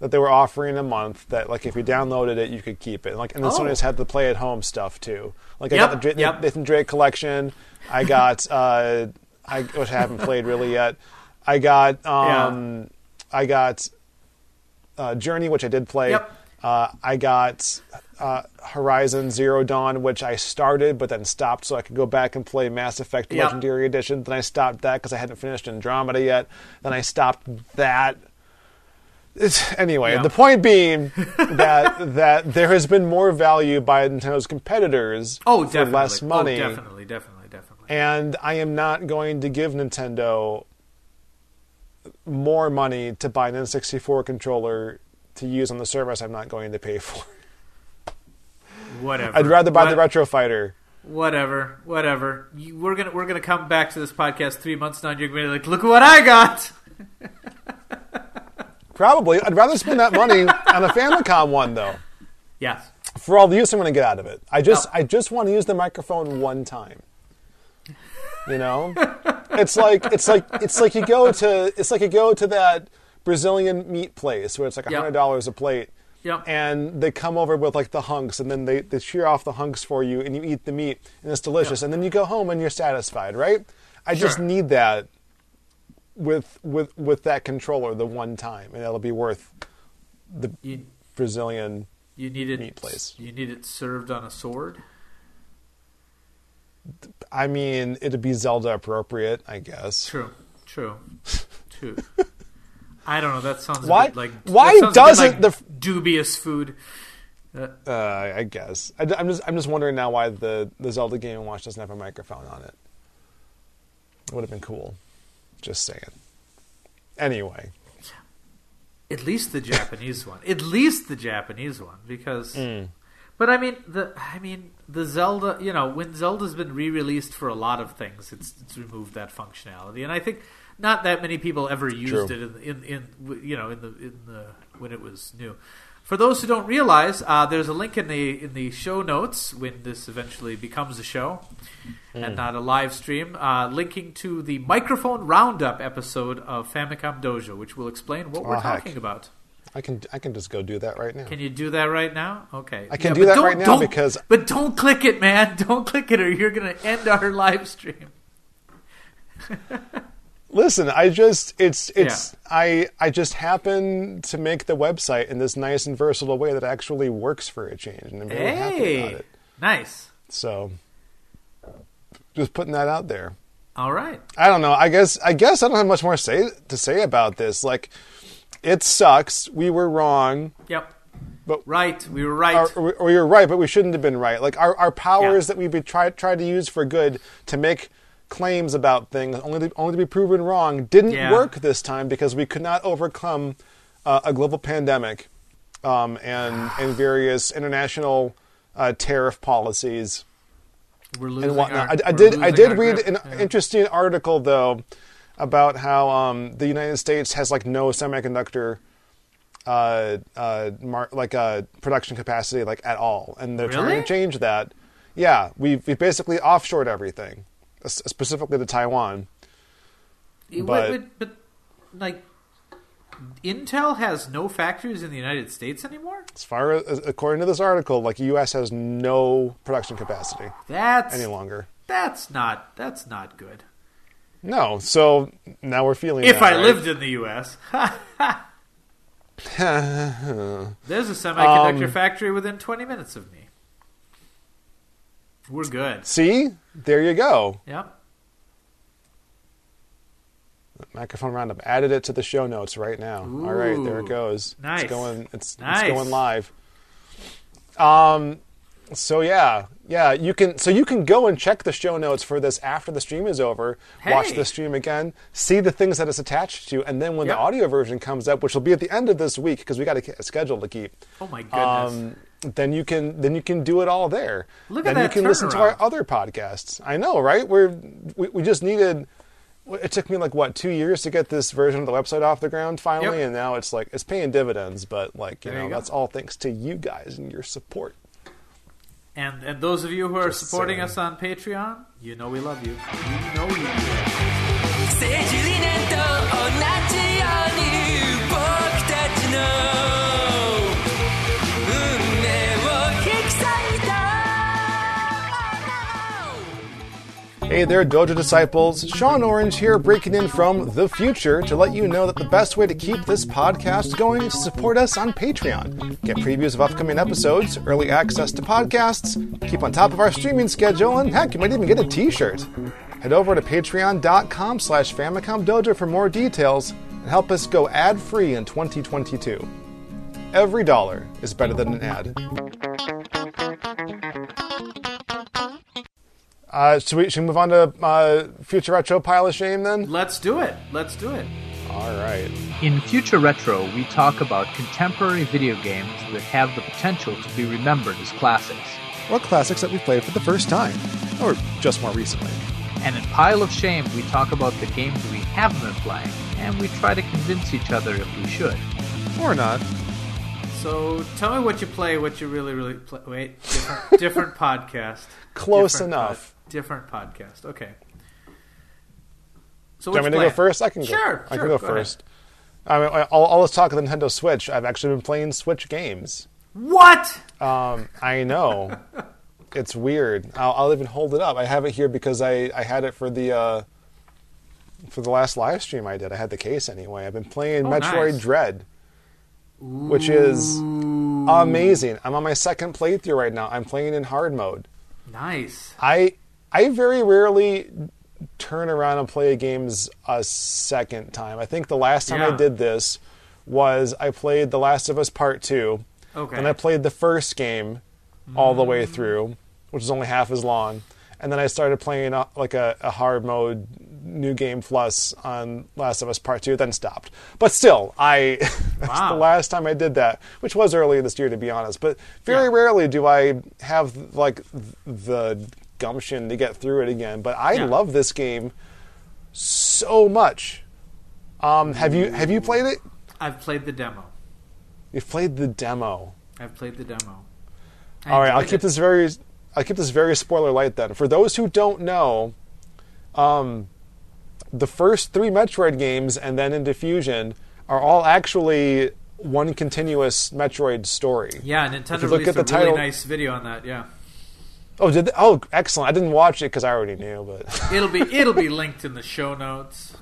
that they were offering a month that like if you downloaded it you could keep it. And, like and then Oh. Sony has had the play at home stuff too. Like I Yep, got the Dra- yep. Nathan Drake collection. I got uh I which I haven't played really yet. I got um I got uh, Journey which I did play. Yep. Uh, I got uh, Horizon Zero Dawn, which I started but then stopped so I could go back and play Mass Effect. Legendary Edition. Then I stopped that because I hadn't finished Andromeda yet. Then I stopped that. It's, anyway, Yeah. the point being that that there has been more value by Nintendo's competitors Oh, for definitely. less money, Oh, definitely, definitely, definitely. and I am not going to give Nintendo more money to buy an N64 controller to use on the service I'm not going to pay for. Whatever. I'd rather buy the Retro Fighter. Whatever, whatever. You, we're gonna we're gonna come back to this podcast three months now. and You're gonna be like, look at what I got. Probably, I'd rather spend that money on a Famicom one though. Yes. For all the use I'm going to get out of it, I just No. I just want to use the microphone one time. You know, it's like it's like it's like you go to it's like you go to that Brazilian meat place where it's like Yep. hundred dollars a plate, Yep. and they come over with like the hunks, and then they, they shear off the hunks for you, and you eat the meat, and it's delicious, and then you go home and you're satisfied, right? I just need that with with with that controller the one time, and it'll be worth the You Brazilian. you need it. Meat place. You need it served on a sword. I mean, it'd be Zelda appropriate, I guess. True. True. True. I don't know. That sounds Why- like why that sounds a bit doesn't like the dubious food? Uh, I guess. I, am just I'm just wondering now why the the Zelda Game Watch doesn't have a microphone on it. it. Would have been cool. Just saying. Anyway, At least the Japanese one. At least the Japanese one, because. Hmm. But I mean the I mean the Zelda. You know, when Zelda's been re-released for a lot of things, it's it's removed that functionality, and I think not that many people ever used True. it in, in in you know in the in the when it was new. For those who don't realize, uh, there's a link in the in the show notes when this eventually becomes a show Hmm. and not a live stream, uh, linking to the microphone roundup episode of Famicom Dojo, which will explain what we're Oh, heck. talking about. I can I can just go do that right now. Can you do that right now? Okay. I can Yeah, do that right now because- But don't click it, man. Don't click it, or you're gonna end our live stream. Listen, I just it's it's I I just happen to make the website in this nice and versatile way that actually works for a change, and I'm very happy about Hey, it. nice. So, just putting that out there. All right. I don't know. I guess I guess I don't have much more say to say about this. Like, it sucks. We were wrong. Yep. But- right, we were right. Or, or, you're right, but we shouldn't have been right. Like our, our powers Yeah. that we be try tried to use for good to make claims about things only to, only to be proven wrong didn't Yeah. work this time because we could not overcome uh, a global pandemic um, and and various international uh, tariff policies we're losing and whatnot. our- I, I did I did read grip. an Yeah. interesting article though about how um, the United States has like no semiconductor uh, uh, mar- like uh, production capacity like at all, and they're trying to change that. Yeah, we've we basically offshored everything, specifically to Taiwan. It- but- but, but, like, Intel has no factories in the United States anymore. As far as according to this article, like U.S. has no production capacity That's any longer. that's not that's not good. No, so now we're feeling. If that, I right? lived in the U.S. There's a semiconductor Um, factory within 20 minutes of me. We're good. See, there you go. Yep. Microphone roundup. Added it to the show notes right now. All right, there it goes. nice. It's going. It's, Nice. it's going live. Um. So yeah, yeah. You can. So you can go and check the show notes for this after the stream is over. Watch the stream again. See the things that it's attached to, and then when Yep. the audio version comes up, which will be at the end of this week because we got a schedule to keep. Oh my goodness. Um, then you can then you can do it all there. Look at then that you can listen to our other podcasts. I know, right? We're we, we just needed. It took me like what two years to get this version of the website off the ground finally, Yep. and now it's like it's paying dividends. But like you There know, you that's all thanks to you guys and your support. and and those of you who are Just supporting saying. us on Patreon, you know we love you. You know you Hey there, Dojo disciples. Sean Orange here, breaking in from the future to let you know that the best way to keep this podcast going is to support us on Patreon. Get previews of upcoming episodes, early access to podcasts, keep on top of our streaming schedule, and heck, you might even get a t-shirt. Head over to patreon.com slash Famicom Dojo for more details and help us go ad-free in 2022. Every dollar is better than an ad. Uh, should, we, should we move on to uh, Future Retro Pile of Shame then? Let's do it. Let's do it. All right. In Future Retro, we talk about contemporary video games that have the potential to be remembered as classics. Or classics that we played for the first time, or just more recently. And in Pile of Shame, we talk about the games we haven't been playing, and we try to convince each other if we should. Or not. So tell me what you play, what you really, really play. Wait, different, different podcast. Close Different enough. pod- different podcast. Okay. So Do you want me to go first? I can go. Sure, I sure, can go, go first. I mean, all, all this talk of the Nintendo Switch, I've actually been playing Switch games. What? Um, I know. it's weird. I'll, I'll even hold it up. I have it here because I, I had it for the uh, for the last live stream I did. I had the case anyway. I've been playing Oh, Metroid nice. Dread, which is amazing. I'm on my second playthrough right now. I'm playing in hard mode. Nice. I I very rarely turn around and play games a second time. I think the last time I did this was I played The Last of Us Part 2. Okay. And I played the first game all the way through, which is only half as long. And then I started playing uh, like a, a hard mode new game plus on Last of Us Part 2, then stopped. But still, I that's Wow. the last time I did that, which was earlier this year to be honest. But very Yeah. rarely do I have like the gumption to get through it again. But I Yeah. love this game so much. Um, have you have you played it? I've played the demo. You've played the demo. I've played the demo. I All right, I'll keep it. this very I'll keep this very spoiler light then. For those who don't know, um, the first three Metroid games and then into Fusion are all actually one continuous Metroid story. Yeah, If Nintendo you look released at the a really nice video on that. Yeah, Oh, did they? oh excellent! I didn't watch it because I already knew, but it'll be it'll be linked in the show notes.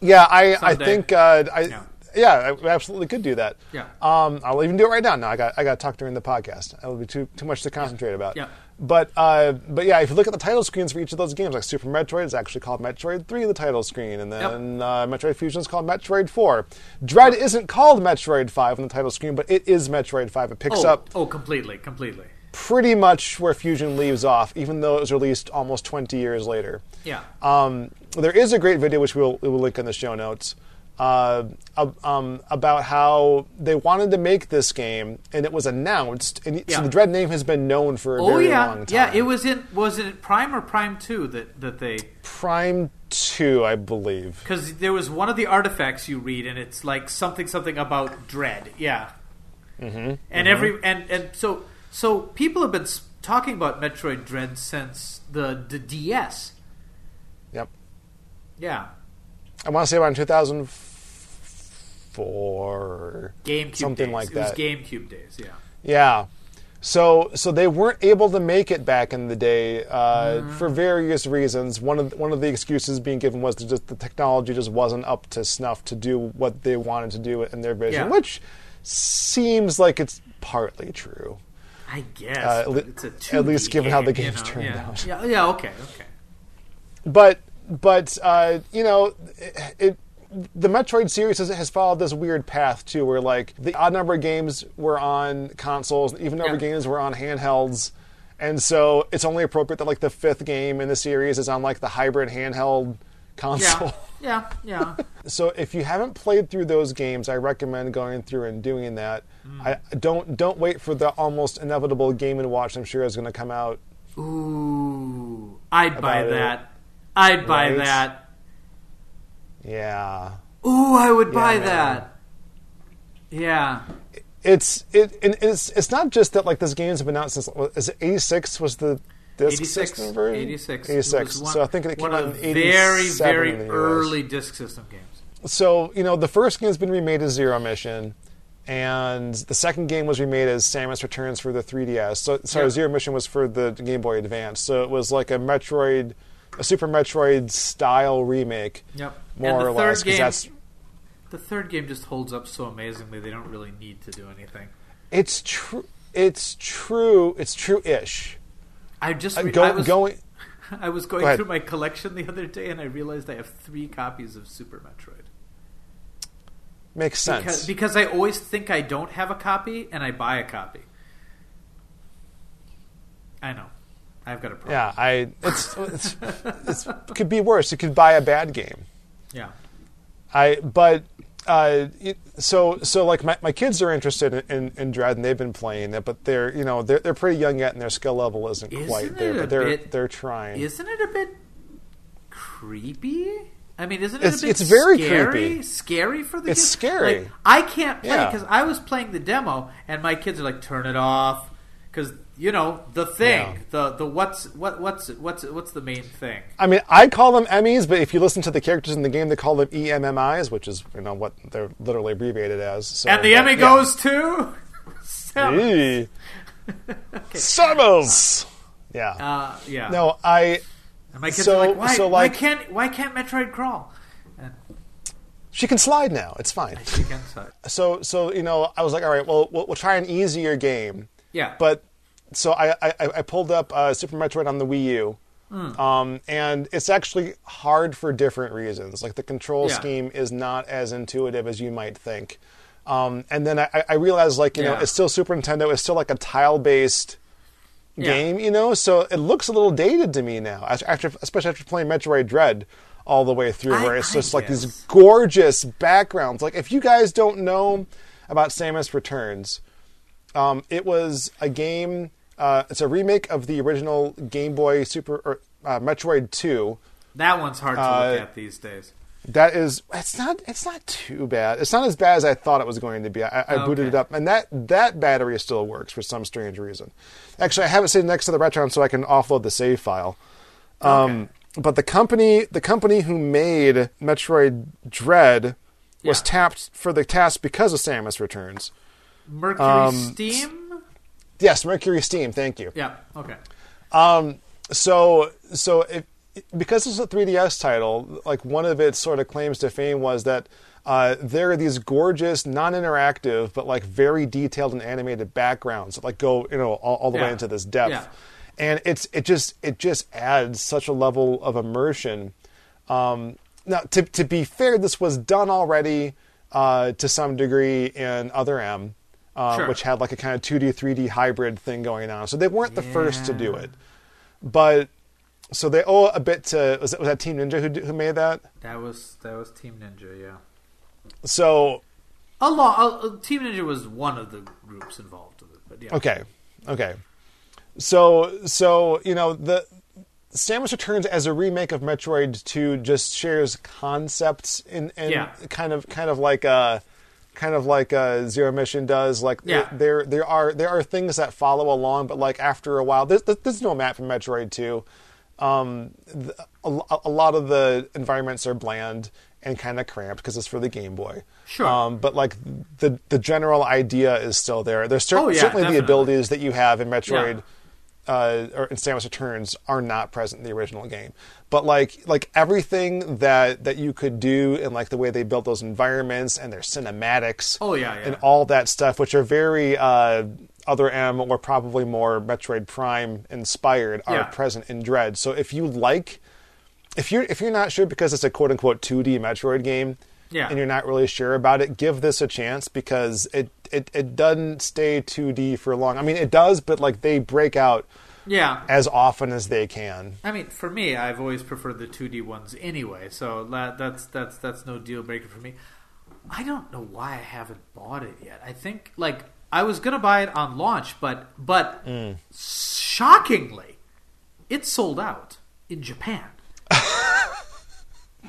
yeah, I I think uh, I Yeah. yeah. I absolutely could do that. Yeah. Um, I'll even do it right now. No, I got I got to talk during the podcast. It'll be too too much to concentrate about. Yeah. But uh, but yeah, if you look at the title screens for each of those games, like Super Metroid is actually called Metroid Three, the title screen, and then uh, Metroid Fusion is called Metroid Four. Dread isn't called Metroid Five on the title screen, but it is Metroid Five. It picks Oh, up oh, completely, completely. Pretty much where Fusion leaves off, even though it was released almost 20 years later. Yeah. Um, there is a great video which we'll, we will link in the show notes uh, um, about how they wanted to make this game and it was announced. And Yeah. So the Dread name has been known for a Oh very yeah, long time. yeah. It was in was it Prime or Prime Two that that they Prime 2, I believe. because there was one of the artifacts you read and it's like something something about dread. Yeah. Mm-hmm. And every and and so so people have been talking about Metroid Dread since the the DS. Yep. Yeah. I want to say around 2004. GameCube Something days. like It that. GameCube days. Yeah. Yeah. So so they weren't able to make it back in the day uh, for various reasons. One of one of the excuses being given was that just the technology just wasn't up to snuff to do what they wanted to do in their vision, Yeah. which seems like it's partly true. I guess Uh, but it's a at least 2D given how the game, you game's know, turned yeah. out. Yeah. Yeah. Okay. Okay. But but uh, you know it, it the Metroid series has, has followed this weird path too, where like the odd number of games were on consoles, even number Yeah. games were on handhelds, and so it's only appropriate that like the fifth game in the series is on like the hybrid handheld console. Yeah. Yeah. Yeah. so if you haven't played through those games, I recommend going through and doing that. Mm. I don't don't wait for the almost inevitable Game and Watch. I'm sure is going to come out. Ooh, I'd buy About it. that. I'd buy Right? that. Yeah. Ooh, I would buy man. that. Yeah. it's it and it's it's not just that like this game's been out since is it 86 was the disc 86. system version 86. 86 one- so I think it came out of in the 87 very, very in the US. early disc system games. so you know the first game's been remade as Zero Mission and the second game was remade as Samus Returns for the 3DS so sorry Yeah. Zero Mission was for the Game Boy Advance so it was like a Metroid a Super Metroid style remake Yep. more and the or third less game, that's the third game just holds up so amazingly. They don't really need to do anything. it's true it's true it's true-ish I just Uh, go, I was going I was going Go through my collection the other day and I realized I have three copies of Super Metroid. makes sense Because, because I always think I don't have a copy and I buy a copy. I know. I've got a problem. Yeah, I it's, it's, it's it could be worse. You could buy a bad game. Yeah. I but uh, it, so so like my, my kids are interested in, in, in Dread and they've been playing it, but they're you know they're they're pretty young yet and their skill level isn't, Isn't quite there. But they're bit- they're trying. Isn't it a bit creepy? I mean, isn't it It's- a bit it's very scary? creepy. Scary for the kids. It's kids? scary. Like, I can't play Yeah. because I was playing the demo, and my kids are like, "Turn it off," because you know the thing, Yeah. the the what's what what's what's what's the main thing? I mean, I call them Emmys, but if you listen to the characters in the game, they call them EMMIs, which is you know what they're literally abbreviated as. So, and the but, Emmy yeah. goes to. Samus. Yeah. Uh, yeah. no, I. and my kids so- are like, "Why? so, why can't why can't Metroid crawl?" And She can slide now. It's fine. she can say, so so you know i was like all right well we'll, we'll try an easier game "Yeah, but so i i, I pulled up uh, super metroid on the wii u Um, and it's actually hard for different reasons. Like the control Yeah. scheme is not as intuitive as you might think. Um, and then I, I realized, like you know, it's still Super Nintendo. It's still like a tile-based Yeah. game, you know. So it looks a little dated to me now, after, especially after playing Metroid Dread all the way through, I- where it's I just like these gorgeous backgrounds. Like if you guys don't know about Samus Returns, um, it was a game. Uh, it's a remake of the original Game Boy Super or, uh, Metroid Two. That one's hard to Uh, look at these days. That is, it's not, it's not too bad. It's not as bad as I thought it was going to be. I, I booted it up, and that that battery still works for some strange reason. Actually, I have it sitting next to the Retron so I can offload the save file. Um, But the company, the company who made Metroid Dread, was Yeah. tapped for the task because of Samus Returns. Mercury um, Steam. Yes, MercurySteam. Thank you. Yeah. Okay. so so if, because it's a 3ds title like one of its sort of claims to fame was that uh, there are these gorgeous non-interactive but like very detailed and animated backgrounds that like go you know all, all the way into this depth Yeah. and it's it just it just adds such a level of immersion um, now to, to be fair this was done already uh, to some degree in other m uh, Sure. which had like a kind of 2d 3d hybrid thing going on so they weren't the first to do it but so they owe a bit to was that, was that Team Ninja who who made that? That was that was Team Ninja. Yeah. So A lot. Uh, Team Ninja was one of the groups involved with it, but yeah. okay, okay. So so you know the Samus Returns as a remake of Metroid Two just shares concepts in, in Yeah. kind of kind of like a kind of like a Zero Mission does. Like Yeah. there there are there are things that follow along, but like after a while, there's, there's no map from Metroid Two. Um, a, a lot of the environments are bland and kind of cramped because it's for the Game Boy. Sure. Um, but like the the general idea is still there. There's cer- Oh, yeah, certainly definitely. the abilities that you have in Metroid uh, or in Samus Returns are not present in the original game. But like like everything that that you could do and like the way they built those environments and their cinematics. Oh, yeah, yeah. And all that stuff, which are very uh, other M or probably more Metroid Prime inspired, are Yeah. present in Dread. So if you like, if you're if you're not sure because it's a quote unquote 2D Metroid game, Yeah. and you're not really sure about it, give this a chance because it, it, it doesn't stay 2D for long. I mean, it does, but like they break out Yeah. as often as they can. I mean, for me, I've always preferred the 2D ones anyway, so that, that's that's that's no deal breaker for me. I don't know why I haven't bought it yet. I think like I was gonna buy it on launch, but but Mm. shockingly, it sold out in Japan.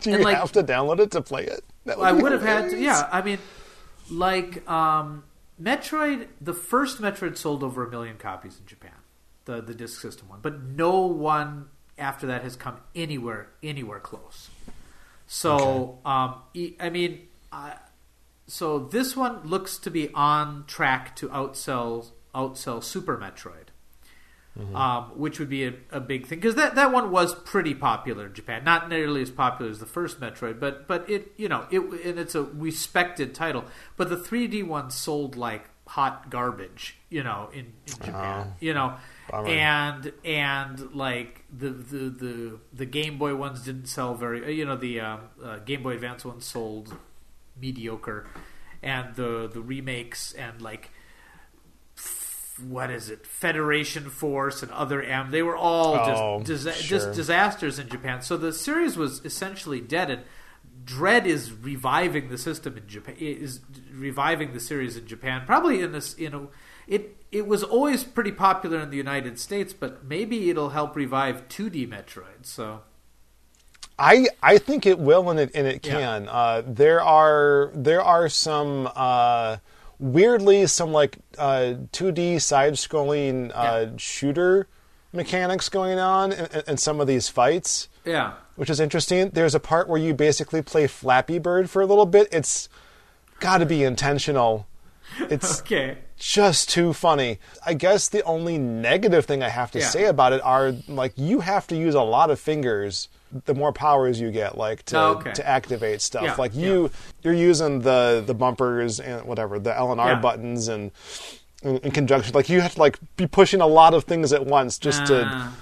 Do you And, like- have to download it to play it? That I would have had to. Yeah, I mean, like um, Metroid, the first Metroid sold over a million copies in Japan, the the disc system one, but no one after that has come anywhere anywhere close. So, um, e- I mean, I, so this one looks to be on track to outsell outsell Super Metroid. Um, which would be a, a big thing because that, that one was pretty popular in Japan. Not nearly as popular as the first Metroid, but but it you know it and it's a respected title. But the 3D one sold like hot garbage, you know, in, in Japan, you know, Bummer. and and like the, the the the Game Boy ones didn't sell very, you know, the um, uh, Game Boy Advance ones sold mediocre, and the the remakes and like what is it federation force and other m they were all Oh, just disa- sure. just disasters in japan so the series was essentially dead and dread is reviving the system in japan is reviving the series in japan probably in this you know it it was always pretty popular in the united states but maybe it'll help revive 2d metroid so I I think it will and it and it Yeah. can. Uh, there are there are some uh, weirdly some like uh, 2D side scrolling uh, Yeah. shooter mechanics going on in, in- some of these fights. yeah which is interesting. There's a part where you basically play Flappy Bird for a little bit. It's got to be intentional. It's okay just too funny. I guess the only negative thing I have to Yeah. say about it are like you have to use a lot of fingers the more powers you get like to Oh, okay. to activate stuff. Yeah, Like you you're using the the bumpers and whatever, the L and R Yeah. buttons and in, in conjunction like you have to like be pushing a lot of things at once just to Ah.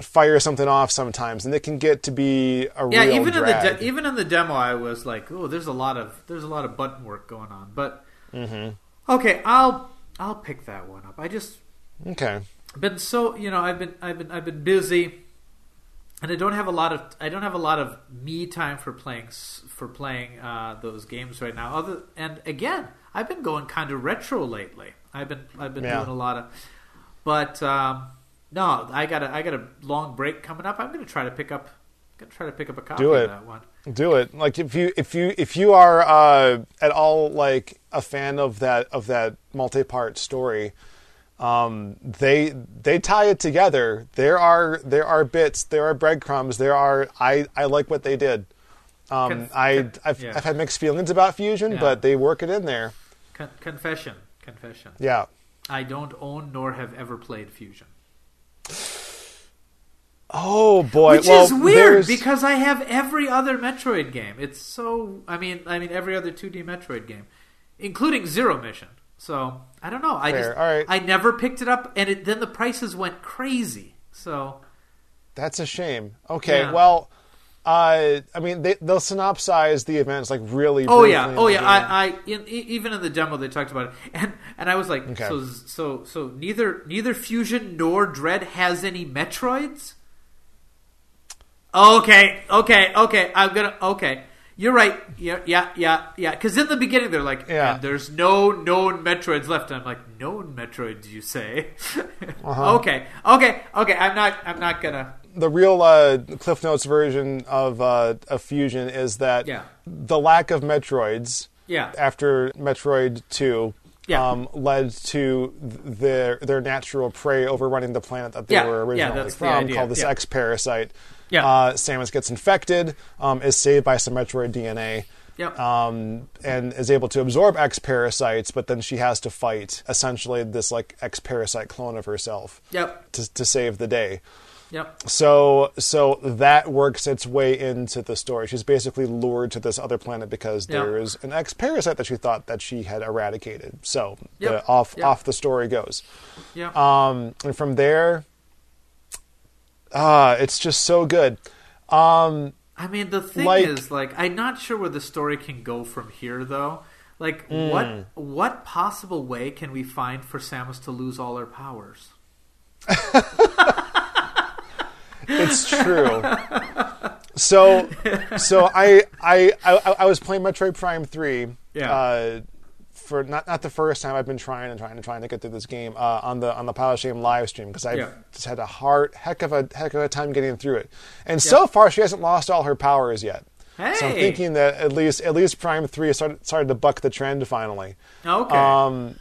fire something off sometimes, and it can get to be a yeah, real even in the de- even in the demo, I was like, "Oh, there's a lot of there's a lot of button work going on." But Mm-hmm. okay, I'll I'll pick that one up. I just okay. been so you know I've been I've been I've been busy, and I don't have a lot of I don't have a lot of me time for playing for playing uh, those games right now. Other and again, I've been going kind of retro lately. I've been I've been Yeah. doing a lot of, but um, no, I got a I got a long break coming up. I'm going to try to pick up. Gonna try to pick up a copy Do of it. that one. Do it. Like if you if you if you are uh, at all like a fan of that of that multi-part story, um, they they tie it together. There are there are bits, there are breadcrumbs, there are I I like what they did. Um, I I've, yeah. I've had mixed feelings about Fusion, Yeah. but they work it in there. Con- confession, confession. Yeah. I don't own nor have ever played Fusion. Oh boy, Which well, is weird there's- because I have every other Metroid game. It's so I mean I mean every other 2D Metroid game, including Zero Mission. So I don't know. I Fair. just All right. I never picked it up, and it, then the prices went crazy. So That's a shame. Okay, Yeah. well, uh, I mean, they, they'll synopsize the events like really. oh yeah, oh yeah. I, I in, even in the demo they talked about it, and and I was like, Okay. so so so neither neither Fusion nor Dread has any Metroids. Okay, okay, okay. I'm gonna. Okay, you're right. Yeah, yeah, yeah, yeah. Because in the beginning they're like, Yeah. there's no known Metroids left. And I'm like, known Metroids, you say? Uh-huh. Okay, okay, okay. I'm not. I'm not gonna. the real uh, Cliff Notes version of uh, of Fusion is that Yeah. the lack of Metroids Yeah. after Metroid Two. Yeah. Um, led to their their natural prey overrunning the planet that they Yeah, were originally the from, idea, called this yeah. X parasite. Yeah. Uh, Samus gets infected, um, is saved by some Metroid DNA, Yep. um, and is able to absorb X parasites, but then she has to fight essentially this like X parasite clone of herself Yep. to, to save the day. Yep. So so that works its way into the story. She's basically lured to this other planet because Yeah. there is an X parasite that she thought that she had eradicated. So Yep. the, off Yep. off the story goes. Yep. Um, and from there, ah, it's just so good. Um, I mean, the thing Like- is, like, I'm not sure where the story can go from here, though. Like, Hmm. what what possible way can we find for Samus to lose all her powers? It's true. so, so I, I, I, I was playing Metroid Prime Three. Yeah. Uh, for not not the first time I've been trying and trying and trying to get through this game uh, on the on the Pile of Shame live stream because I Yeah. just had a hard heck of a heck of a time getting through it. And so far, she hasn't lost all her powers yet. So I'm thinking that at least at least Prime Three started started to buck the trend finally. Okay. Um,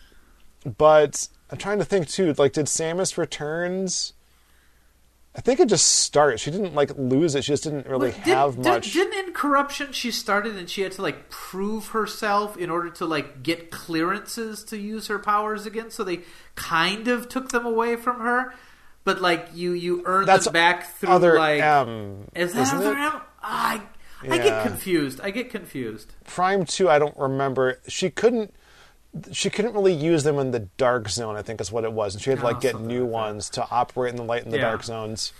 but I'm trying to think too. Like, did Samus Returns? I think it just starts. She didn't like lose it. She just didn't really have much. Didn't in corruption she started and she had to like prove herself in order to like get clearances to use her powers again? So they kind of took them away from her, but like you you earn That's them back through other like M, is that other it? M? I I Yeah. get confused. I get confused. Prime Two, I don't remember. She couldn't. She couldn't really use them in the dark zone. I think is what it was, and she had to Oh, like get new like ones to operate in the light in the Yeah. dark zones.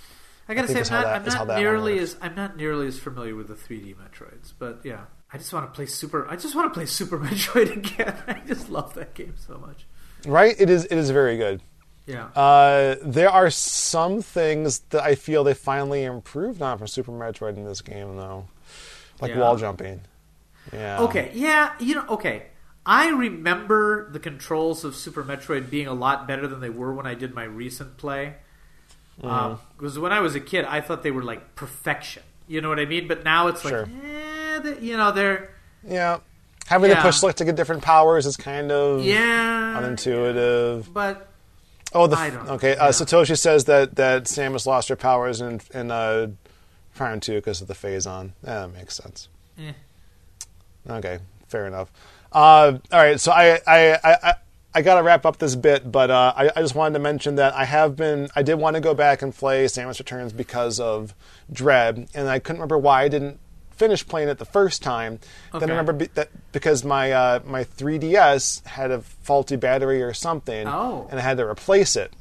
I gotta think say, I'm not, that- I'm not nearly as I'm not nearly as familiar with the 3D Metroids, but yeah, I just want to play Super. I just want to play Super Metroid again. I just love that game so much. Right? It is. It is very good. Yeah, Uh, there are some things that I feel they finally improved on from Super Metroid in this game, though, like Yeah. wall jumping. Yeah. Okay, yeah, you know, okay. I remember the controls of Super Metroid being a lot better than they were when I did my recent play. Mm-hmm. Because when I was a kid, I thought they were like perfection. You know what I mean? But now it's Sure. like, eh, they- you know, they're Yeah. Having to push select to get different powers is kind of yeah, unintuitive. But Oh, the I don't know. okay. Uh, Satoshi says that that Samus lost her powers in in uh, Prime Two because of the Phazon. Yeah, that makes sense. eh. Okay, fair enough. Uh, all right, so I I, I, I, got to wrap up this bit, but uh, I, I just wanted to mention that I have been I did want to go back and play Samus Returns because of Dread, and I couldn't remember why I didn't finish playing it the first time. Then I remember be, that because my uh, my 3DS had a faulty battery or something, Oh. and I had to replace it.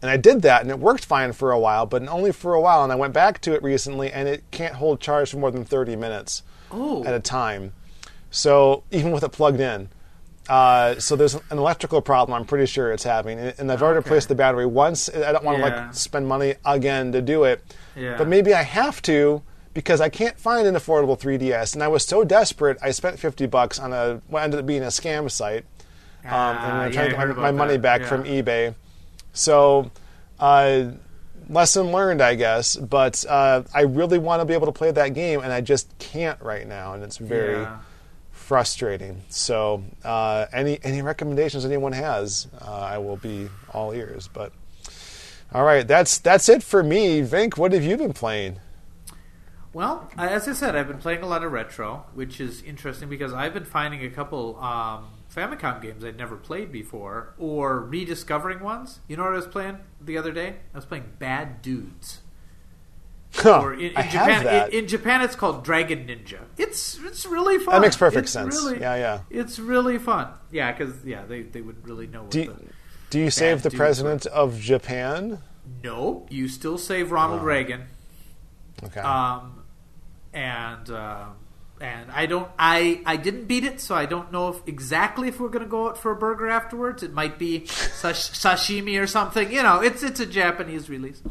And I did that, and it worked fine for a while, but only for a while. And I went back to it recently, and it can't hold charge for more than 30 minutes Oh. at a time. So even with it plugged in, uh, so there's an electrical problem. I'm pretty sure it's having, and I've already Okay. replaced the battery once. I don't want to Yeah. like spend money again to do it, Yeah. but maybe I have to because I can't find an affordable 3DS, and I was so desperate. I spent 50 bucks on a what ended up being a scam site, um, Ah, and I'm trying I to get my, my money back Yeah. from eBay. So. Uh, lesson learned, I guess. But uh, I really want to be able to play that game, and I just can't right now, and it's very Yeah. Frustrating. So, uh, any any recommendations anyone has, uh, I will be all ears. But all right, that's that's it for me. Vinnk, what have you been playing? Well, as I said, I've been playing a lot of retro, which is interesting because I've been finding a couple um, Famicom games I'd never played before, or rediscovering ones. You know what I was playing the other day? I was playing Bad Dudes. Huh, Or in, in I Japan, have that. In, in Japan, it's called Dragon Ninja. It's it's really fun. That makes perfect It's sense. really- Yeah, yeah. It's really fun. Yeah, because yeah, they, they would really know. What do, the, you, do you save the president of Japan? no, you still save Ronald Oh. Reagan. Okay. um, and uh, and I don't I I didn't beat it, so I don't know if exactly if we're gonna go out for a burger afterwards. It might be sash- sashimi or something. You know, it's it's a Japanese release,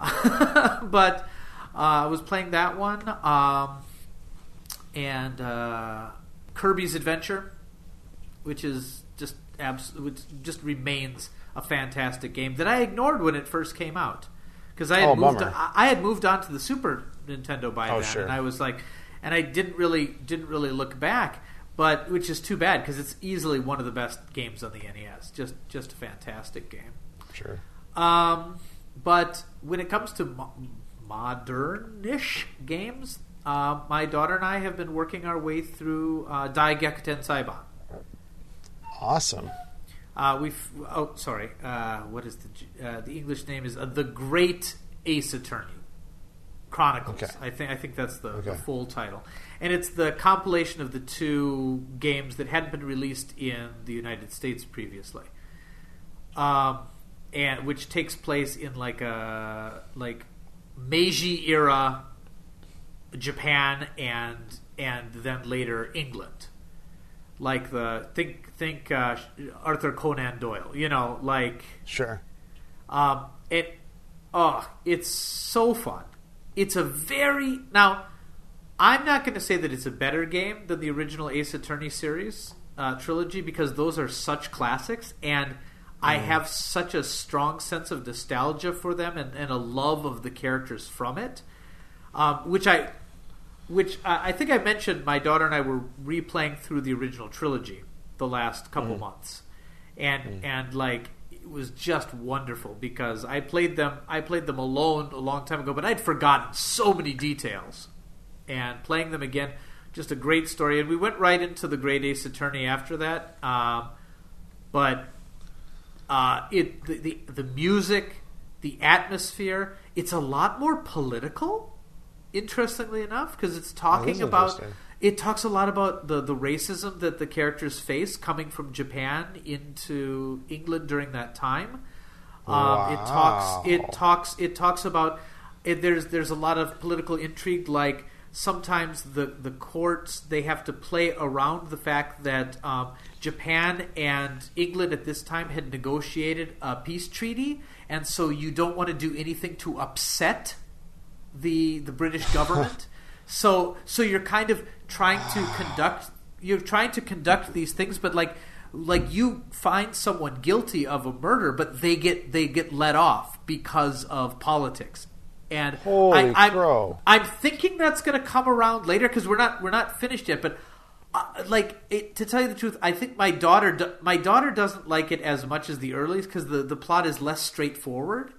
but uh, I was playing that one um, and uh, Kirby's Adventure, which is just abs- which just remains a fantastic game that I ignored when it first came out because I had Oh, moved. I I had moved on to the Super Nintendo by Oh, then, sure. and I was like, and I didn't really didn't really look back, but which is too bad because it's easily one of the best games on the NES. Just just a fantastic game. sure. Um, but when it comes to mo- modernish games, uh, my daughter and I have been working our way through uh, Daigyakuten Saiban. Awesome. Uh, we've oh sorry, uh, what is the uh, the English name is uh, the Great Ace Attorney Chronicles. Okay. I think I think that's the, the full title, and it's the compilation of the two games that hadn't been released in the United States previously, um, and which takes place in like a like Meiji era Japan and and then later England like the think think uh, Arthur Conan Doyle. You know, like Sure. um, it. Oh, it's so fun. It's a very now. I'm not going to say that it's a better game than the original Ace Attorney series uh, trilogy because those are such classics, and I have such a strong sense of nostalgia for them and, and a love of the characters from it, um, which I which uh, I think I mentioned my daughter and I were replaying through the original trilogy the last couple months, and and like it was just wonderful because I played them I played them alone a long time ago, but I'd forgotten so many details, and playing them again, just a great story. And we went right into the Great Ace Attorney after that, um, but uh, it the, the the music, the atmosphere, it's a lot more political. Interestingly enough, because it's talking is about it talks a lot about the the racism that the characters face coming from Japan into England during that time. Um, It talks it talks it talks about it, there's there's a lot of political intrigue like sometimes the the courts they have to play around the fact that um, Japan and England at this time had negotiated a peace treaty and so you don't want to do anything to upset the the British government. so so you're kind of trying to conduct you're trying to conduct these things, but like like you find someone guilty of a murder, but they get they get let off because of politics. And Holy I, I'm. I'm thinking that's going to come around later because we're not we're not finished yet. But uh, like it, to tell you the truth, I think my daughter do, my daughter doesn't like it as much as the earlies because the the plot is less straightforward.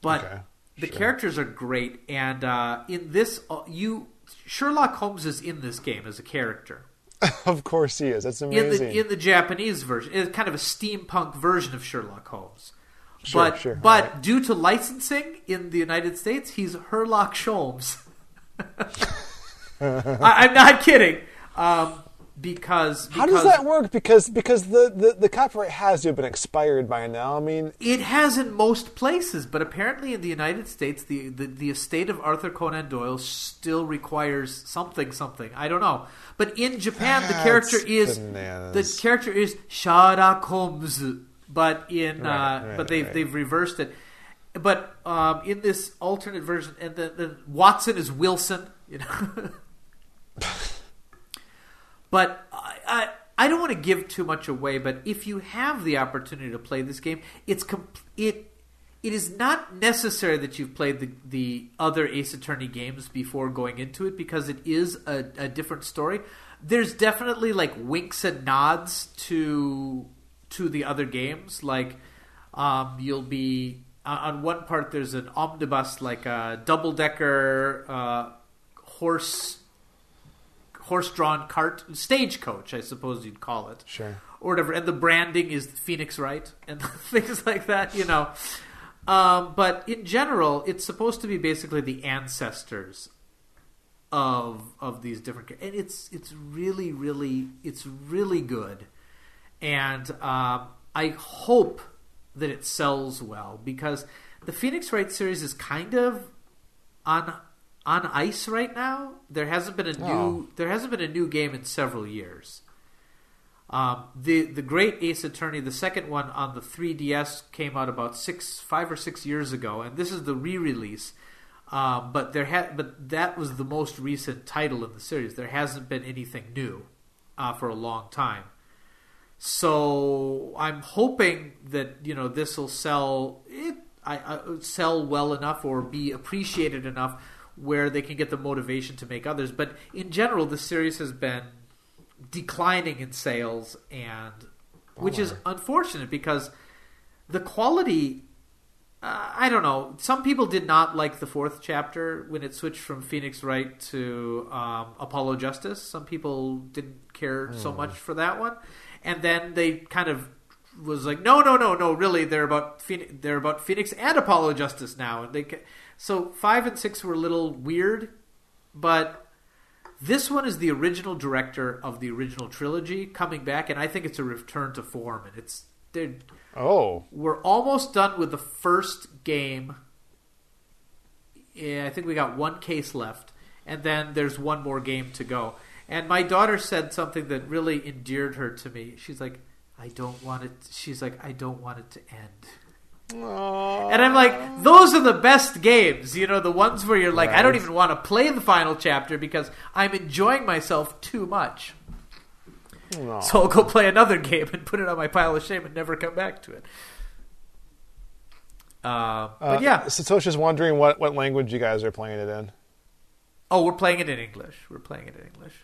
But Okay, the sure. characters are great, and uh, in this, uh, you Sherlock Holmes is in this game as a character. of course he is. That's In amazing. the in the Japanese version, it's kind of a steampunk version of Sherlock Holmes. Sure, but sure, but alright. due to licensing in the United States, he's Herlock Sholmes. I'm not kidding. Um, because, How does that work? Because because the, the, the copyright has to have been expired by now. I mean, It has in most places, but apparently in the United States, the, the, the estate of Arthur Conan Doyle still requires something, something. I don't know. But in Japan, the character is bananas. the character is Sherlock Holmes, but in Right, uh, right, but they've right. they've reversed it. But um, in this alternate version, and the, the Watson is Wilson, you know. But I, I, I don't want to give too much away. But if you have the opportunity to play this game, it's com- it it is not necessary that you've played the the other Ace Attorney games before going into it because it is a, a different story. There's definitely like winks and nods to to the other games. Like um, you'll be on on one part. There's an omnibus, like a double decker uh, horse horse-drawn cart stagecoach, I suppose you'd call it, Sure. or whatever. And the branding is Phoenix Wright and things like that, you know. Um, but in general, it's supposed to be basically the ancestors of of these different, and it's it's really really it's really good, and um, I hope that it sells well because the Phoenix Wright series is kind of on on ice right now. There hasn't been a new Oh. there hasn't been a new game in several years. Um, the the Great Ace Attorney, the second one on the 3DS, came out about six, five or six years ago, and this is the re-release. Um, but there had, but that was the most recent title in the series. There hasn't been anything new uh, for a long time. So I'm hoping that you know this will sell it, I, I, sell well enough or be appreciated enough where they can get the motivation to make others. But in general, the series has been declining in sales, and which is unfortunate because the quality. Uh, I don't know. Some people did not like the fourth chapter when it switched from Phoenix Wright to um, Apollo Justice. Some people didn't care so much for that one, and then they kind of was like, no, no, no, no. Really, they're about Phoenix, they're about Phoenix and Apollo Justice now, and they so five and six were a little weird, but this one is the original director of the original trilogy coming back, and I think it's a return to form. And it's they're oh, we're almost done with the first game. Yeah, I think we got one case left, and then there's one more game to go. And my daughter said something that really endeared her to me. She's like, "I don't want it." She's like, "I don't want it to end." Aw. And I'm like, those are the best games, you know, the ones where you're like, I don't even want to play the final chapter because I'm enjoying myself too much. Aw. So I'll go play another game and put it on my pile of shame and never come back to it. Uh, but Uh, yeah, Satoshi's wondering what, what language you guys are playing it in. oh, we're playing it in English. We're playing it in English.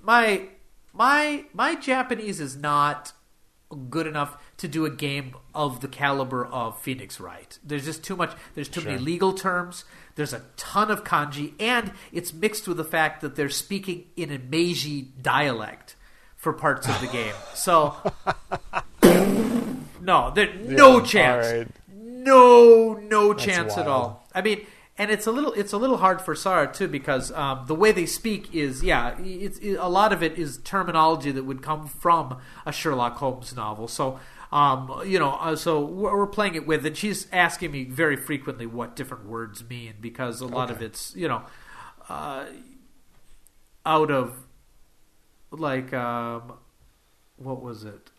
My my my Japanese is not good enough to do a game of the caliber of Phoenix Wright. There's just too much. There's too many legal terms. There's a ton of kanji, and it's mixed with the fact that they're speaking in a Meiji dialect for parts of the game. So no, there no chance. right. No, no chance at all. I mean, and it's a little it's a little hard for Sarah too because um, the way they speak is yeah, it's it, a lot of it is terminology that would come from a Sherlock Holmes novel. So. Um, you know, uh, so we're we're playing it with, and she's asking me very frequently what different words mean because a lot of it's, you know, uh, out of like um, what was it?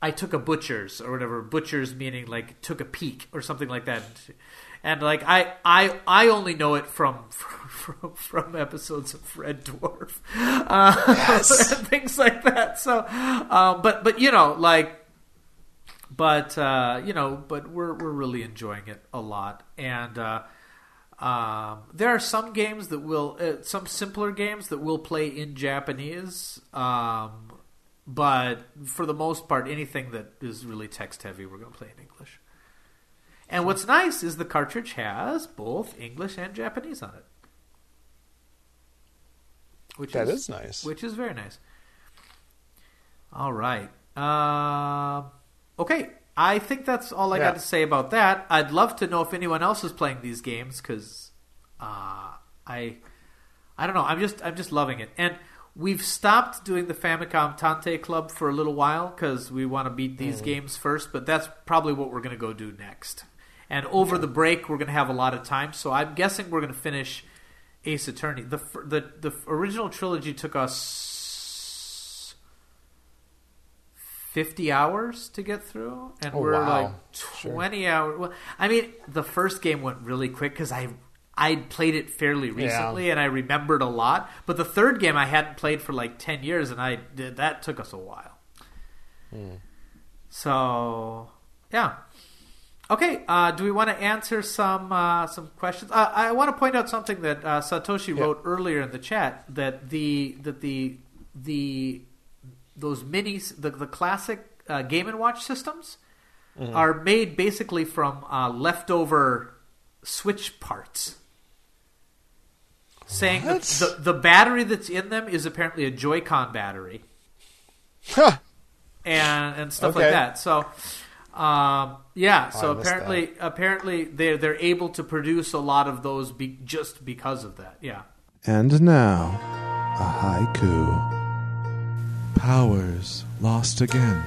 I took a butcher's or whatever. Butcher's meaning like took a peek or something like that. And like I, I, I only know it from from, from episodes of Red Dwarf, uh, and things like that. So, um, but but you know, like, but uh, you know, but we're we're really enjoying it a lot, and uh, um, there are some games that will, uh, some simpler games that will play in Japanese. Um, but for the most part, anything that is really text heavy, we're going to play in English. And what's nice is the cartridge has both English and Japanese on it. Which That is is nice. Which is very nice. All right. Um okay. I think that's all I Yeah. got to say about that. I'd love to know if anyone else is playing these games because uh, I, I don't know. I'm just I'm just loving it. And we've stopped doing the Famicom Tantei Club for a little while because we want to beat these Mm. games first. But that's probably what we're going to go do next. And over the break, we're going to have a lot of time. So I'm guessing we're going to finish Ace Attorney. The the the original trilogy took us fifty hours to get through, and Oh, we're wow. like Sure. twenty hours. Well, I mean, the first game went really quick because I I played it fairly recently and I remembered a lot. But the third game I hadn't played for like ten years, and I did that took us a while. Hmm. So yeah. Okay, uh, do we want to answer some uh, some questions? Uh, I want to point out something that uh, Satoshi wrote earlier in the chat that the that the the those minis the the classic uh, Game and Watch systems are made basically from uh, leftover Switch parts. Saying that the the battery that's in them is apparently a Joy-Con battery Huh. and and stuff Okay. like that. So, um, yeah. So I missed apparently, apparently they're they're able to produce a lot of those be, just because of that. Yeah. And now, a haiku. Powers lost again.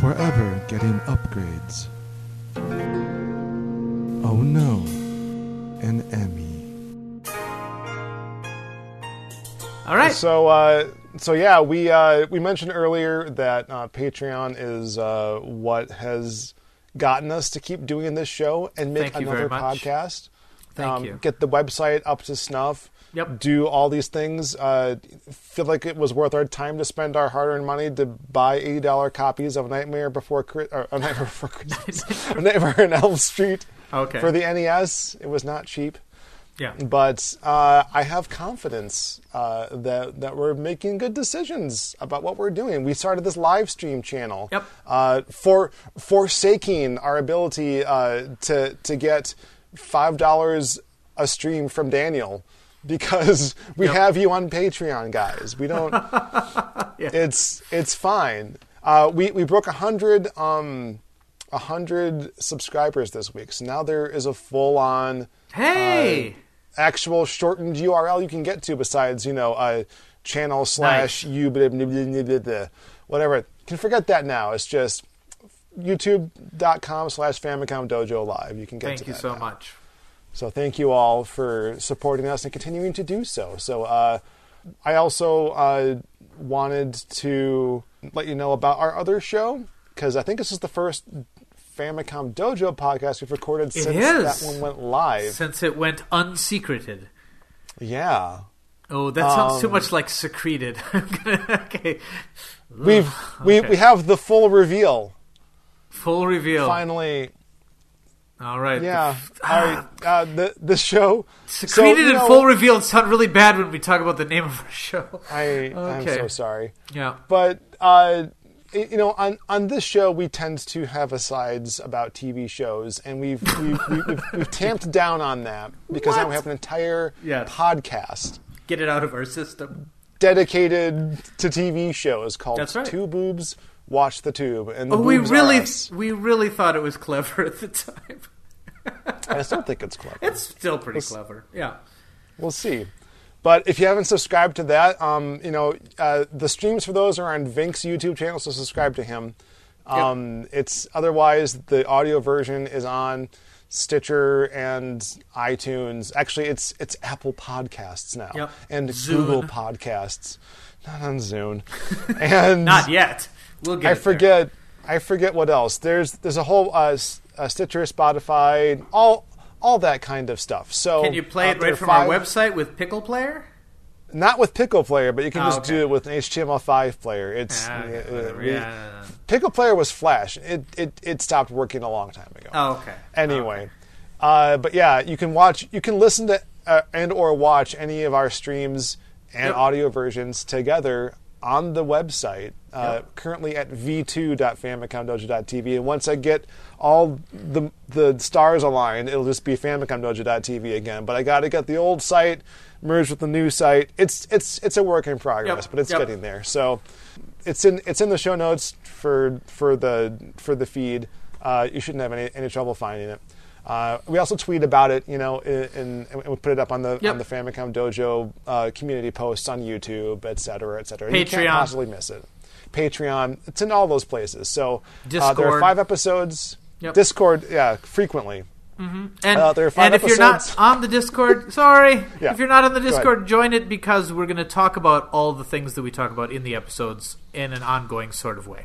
Forever getting upgrades. Oh no, an Emmy. All right. So, uh, so yeah, we uh, we mentioned earlier that uh, Patreon is uh, what has gotten us to keep doing this show and make another podcast. Thank um, you. Get the website up to snuff. Yep. Do all these things. Uh, feel like it was worth our time to spend our hard-earned money to buy eighty dollar copies of Nightmare Before Chri- or, A Nightmare Before Christmas, Nightmare on Elm Street. Okay. For the NES, it was not cheap yeah. but uh, I have confidence uh, that that we're making good decisions about what we're doing. We started this live stream channel, Yep. uh, for forsaking our ability uh, to to get five dollars a stream from Daniel because we Yep. have you on Patreon, guys. We don't. It's it's fine. Uh, we we broke a hundred um a hundred subscribers this week, so now there is a full on Hey. Actual shortened URL you can get to besides, you know, uh, channel slash you blah, blah, blah, blah, blah, blah, whatever. Can forget that now. It's just youtube.com slash Famicom Dojo Live. You can get to that. Thank you so now. much. So thank you all for supporting us and continuing to do so. So uh, I also uh, wanted to let you know about our other show because I think this is the first Famicom Dojo podcast we've recorded since that one went live. Since it went unsecreted. Yeah. Oh, that sounds too Um, much like secreted. Okay. We've we, okay. we have the full reveal Full reveal. finally. All right. Yeah, all right. Uh, the the show. so, Secreted you and know, full reveal sound really bad when we talk about the name of our show. I I'm so sorry, Yeah. but uh, you know, on on this show we tend to have asides about TV shows, and we've we've, we've, we've, we've tamped down on that because now we have an entire Yes. podcast Get it out of our system. dedicated to TV shows called That's right. Two Boobs Watch the Tube, and the Oh, we really, we really thought it was clever at the time. I still think it's clever. It's still pretty clever. Yeah. We'll see. But if you haven't subscribed to that, um, you know, uh, the streams for those are on Vinnk's YouTube channel, so subscribe to him. Um, It's otherwise the audio version is on Stitcher and iTunes. Actually, it's it's Apple Podcasts now Yep. and Zune. Google Podcasts, not on Zune. and Not yet. We'll get. I it there. forget. I forget what else. There's there's a whole uh, uh, Stitcher, Spotify, all all that kind of stuff. So Can you play uh, it right are from our website with Pickle Player? Not with Pickle Player, but you can Oh, just okay. do it with an HTML5 player. It's Ah, okay, uh, we- Yeah. Pickle Player was Flash. It it it stopped working a long time ago. Oh, okay. Anyway, uh, but yeah, you can watch, you can listen to uh, and or watch any of our streams and Yep. audio versions together on the website. Uh, Yep. Currently at v2.famicomdojo.tv, and once I get all the the stars aligned, it'll just be famicomdojo.tv again. But I got to get the old site merged with the new site. It's it's it's a work in progress, Yep. but it's Yep. getting there. So it's in it's in the show notes for for the for the feed. Uh, you shouldn't have any any trouble finding it. Uh, we also tweet about it, you know, in, in, and we put it up on the Yep. on the Famicom Dojo uh, community posts on YouTube, et cetera, et cetera. You can't possibly miss it. Patreon, it's in all those places. So uh, there are five episodes. Yep. Discord, yeah, frequently. And, Uh, there are five and if you're not on the Discord, sorry. Yeah. If you're not on the Discord, join it because we're going to talk about all the things that we talk about in the episodes in an ongoing sort of way.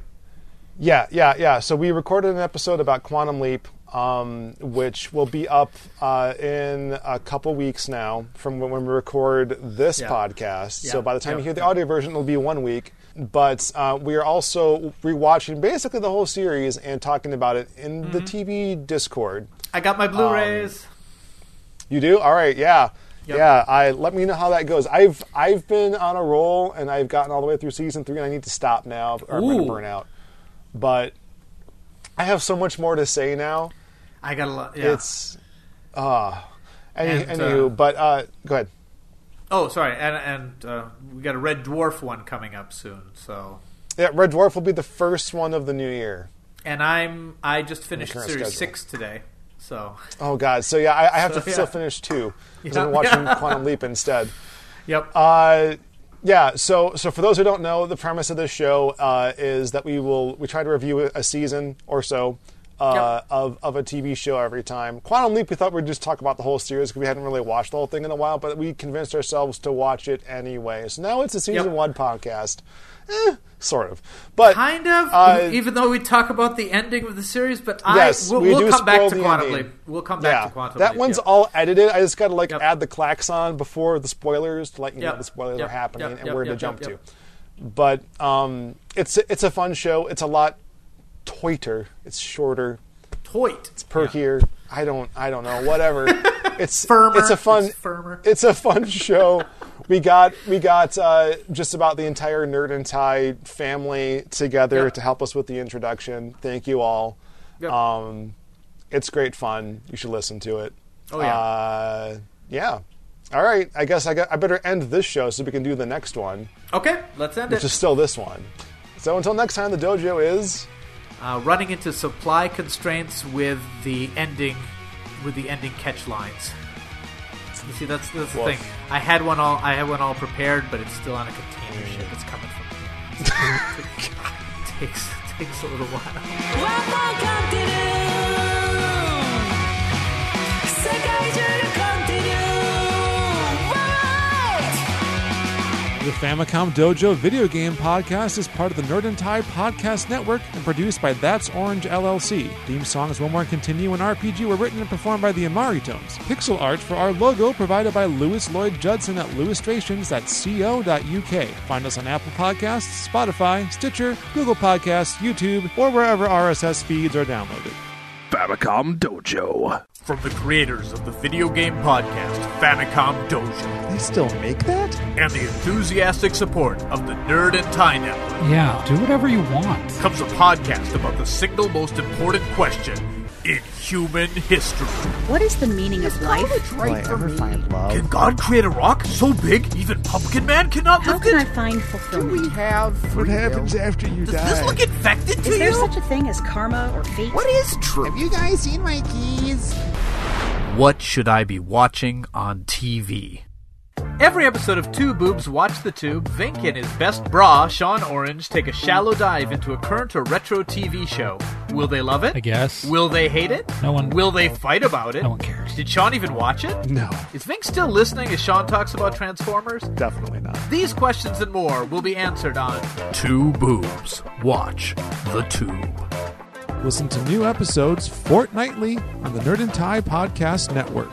Yeah, yeah, yeah. So we recorded an episode about Quantum Leap, um, which will be up uh, in a couple weeks now from when we record this Yeah. podcast. So by the time yeah, you hear the audio version, it'll be one week. But uh, we are also rewatching basically the whole series and talking about it in the Mm-hmm. TV Discord. I got my Blu-rays. You do? All right, yeah. Yep. Yeah, I let me know how that goes. I've I've been on a roll and I've gotten all the way through season three and I need to stop now or I'm gonna burn out. But I have so much more to say now. I got a lot. Yeah. It's uh any, And, anywho, uh, but uh go ahead. Oh, sorry, and and uh, we got a Red Dwarf one coming up soon. So, Yeah, Red Dwarf will be the first one of the new year. and I'm I just finished series schedule. six today. So, Oh god. So yeah, I, I have So, to yeah. still finish two. Because Yeah. I'm watching Quantum Leap instead. yep. Uh, yeah. So, so for those who don't know, the premise of this show uh, is that we will we try to review a season or so uh, Yep. of of a TV show every time. Quantum Leap, we thought we'd just talk about the whole series because we hadn't really watched the whole thing in a while, but we convinced ourselves to watch it anyway. So now it's a season Yep. one podcast, eh, sort of, but Kind of, uh, even though we talk about the ending of the series, but Yes, I we'll, we we'll do come back to Quantum ending. Leap. We'll come back yeah, to Quantum that Leap. That one's yeah. all edited. I just got to like Yep. add the clacks on before the spoilers to let you know the spoilers Yep. are happening Yep. and Yep. where to jump Yep. to. But um, it's it's a fun show. It's a lot toiter. It's shorter. Toit. It's per here. I don't I don't know. Whatever. It's Firmer. It's a fun. It's firmer. It's a fun show. We got we got uh, just about the entire Nerd and Tie family together to help us with the introduction. Thank you all. Yep. Um, it's great fun. You should listen to it. Oh, yeah. Uh, yeah. All right. I guess I got. I better end this show so we can do the next one, Okay, let's end it. which it. is still this one. So until next time, the dojo is. Uh, running into supply constraints with the ending with the ending catch lines. You see, that's that's the Woof. thing. I had one all I had one all prepared, but it's still on a container ship. It's coming from. takes takes a little while. The Famicom Dojo video game podcast is part of the Nerd and Tie podcast network and produced by That's Orange LLC. Theme songs One More Continue and RPG were written and performed by the Imari Tones. Pixel art for our logo provided by Louis Lloyd Judson at louistrations.co.uk. Find us on Apple Podcasts, Spotify, Stitcher, Google Podcasts, YouTube, or wherever RSS feeds are downloaded. Famicom Dojo. From the creators of the video game podcast Famicom Dojo They still make that? and the enthusiastic support of the Nerd and Tie Network Yeah, do whatever you want. comes a podcast about the single most important question in human history. What is the meaning of life? Will I ever find love? Can God create a rock so big even Pumpkin Man cannot How lift can it? I find fulfillment? Do we have What happens after you die? Does this look infected to you? Is there you? such a thing as karma or fate? What is true? Have you guys seen my keys? What should I be watching on TV? Every episode of Two Boobs Watch the Tube, Vinnk and his best bra, Sean Orange, take a shallow dive into a current or retro TV show. Will they love it? I guess. Will they hate it? No one- Will they fight about it? No one cares. Did Sean even watch it? No, Is Vinnk still listening as Sean talks about Transformers? definitely not. These questions and more will be answered on Two Boobs Watch the Tube. Listen to new episodes fortnightly on the Nerd and Tie Podcast Network.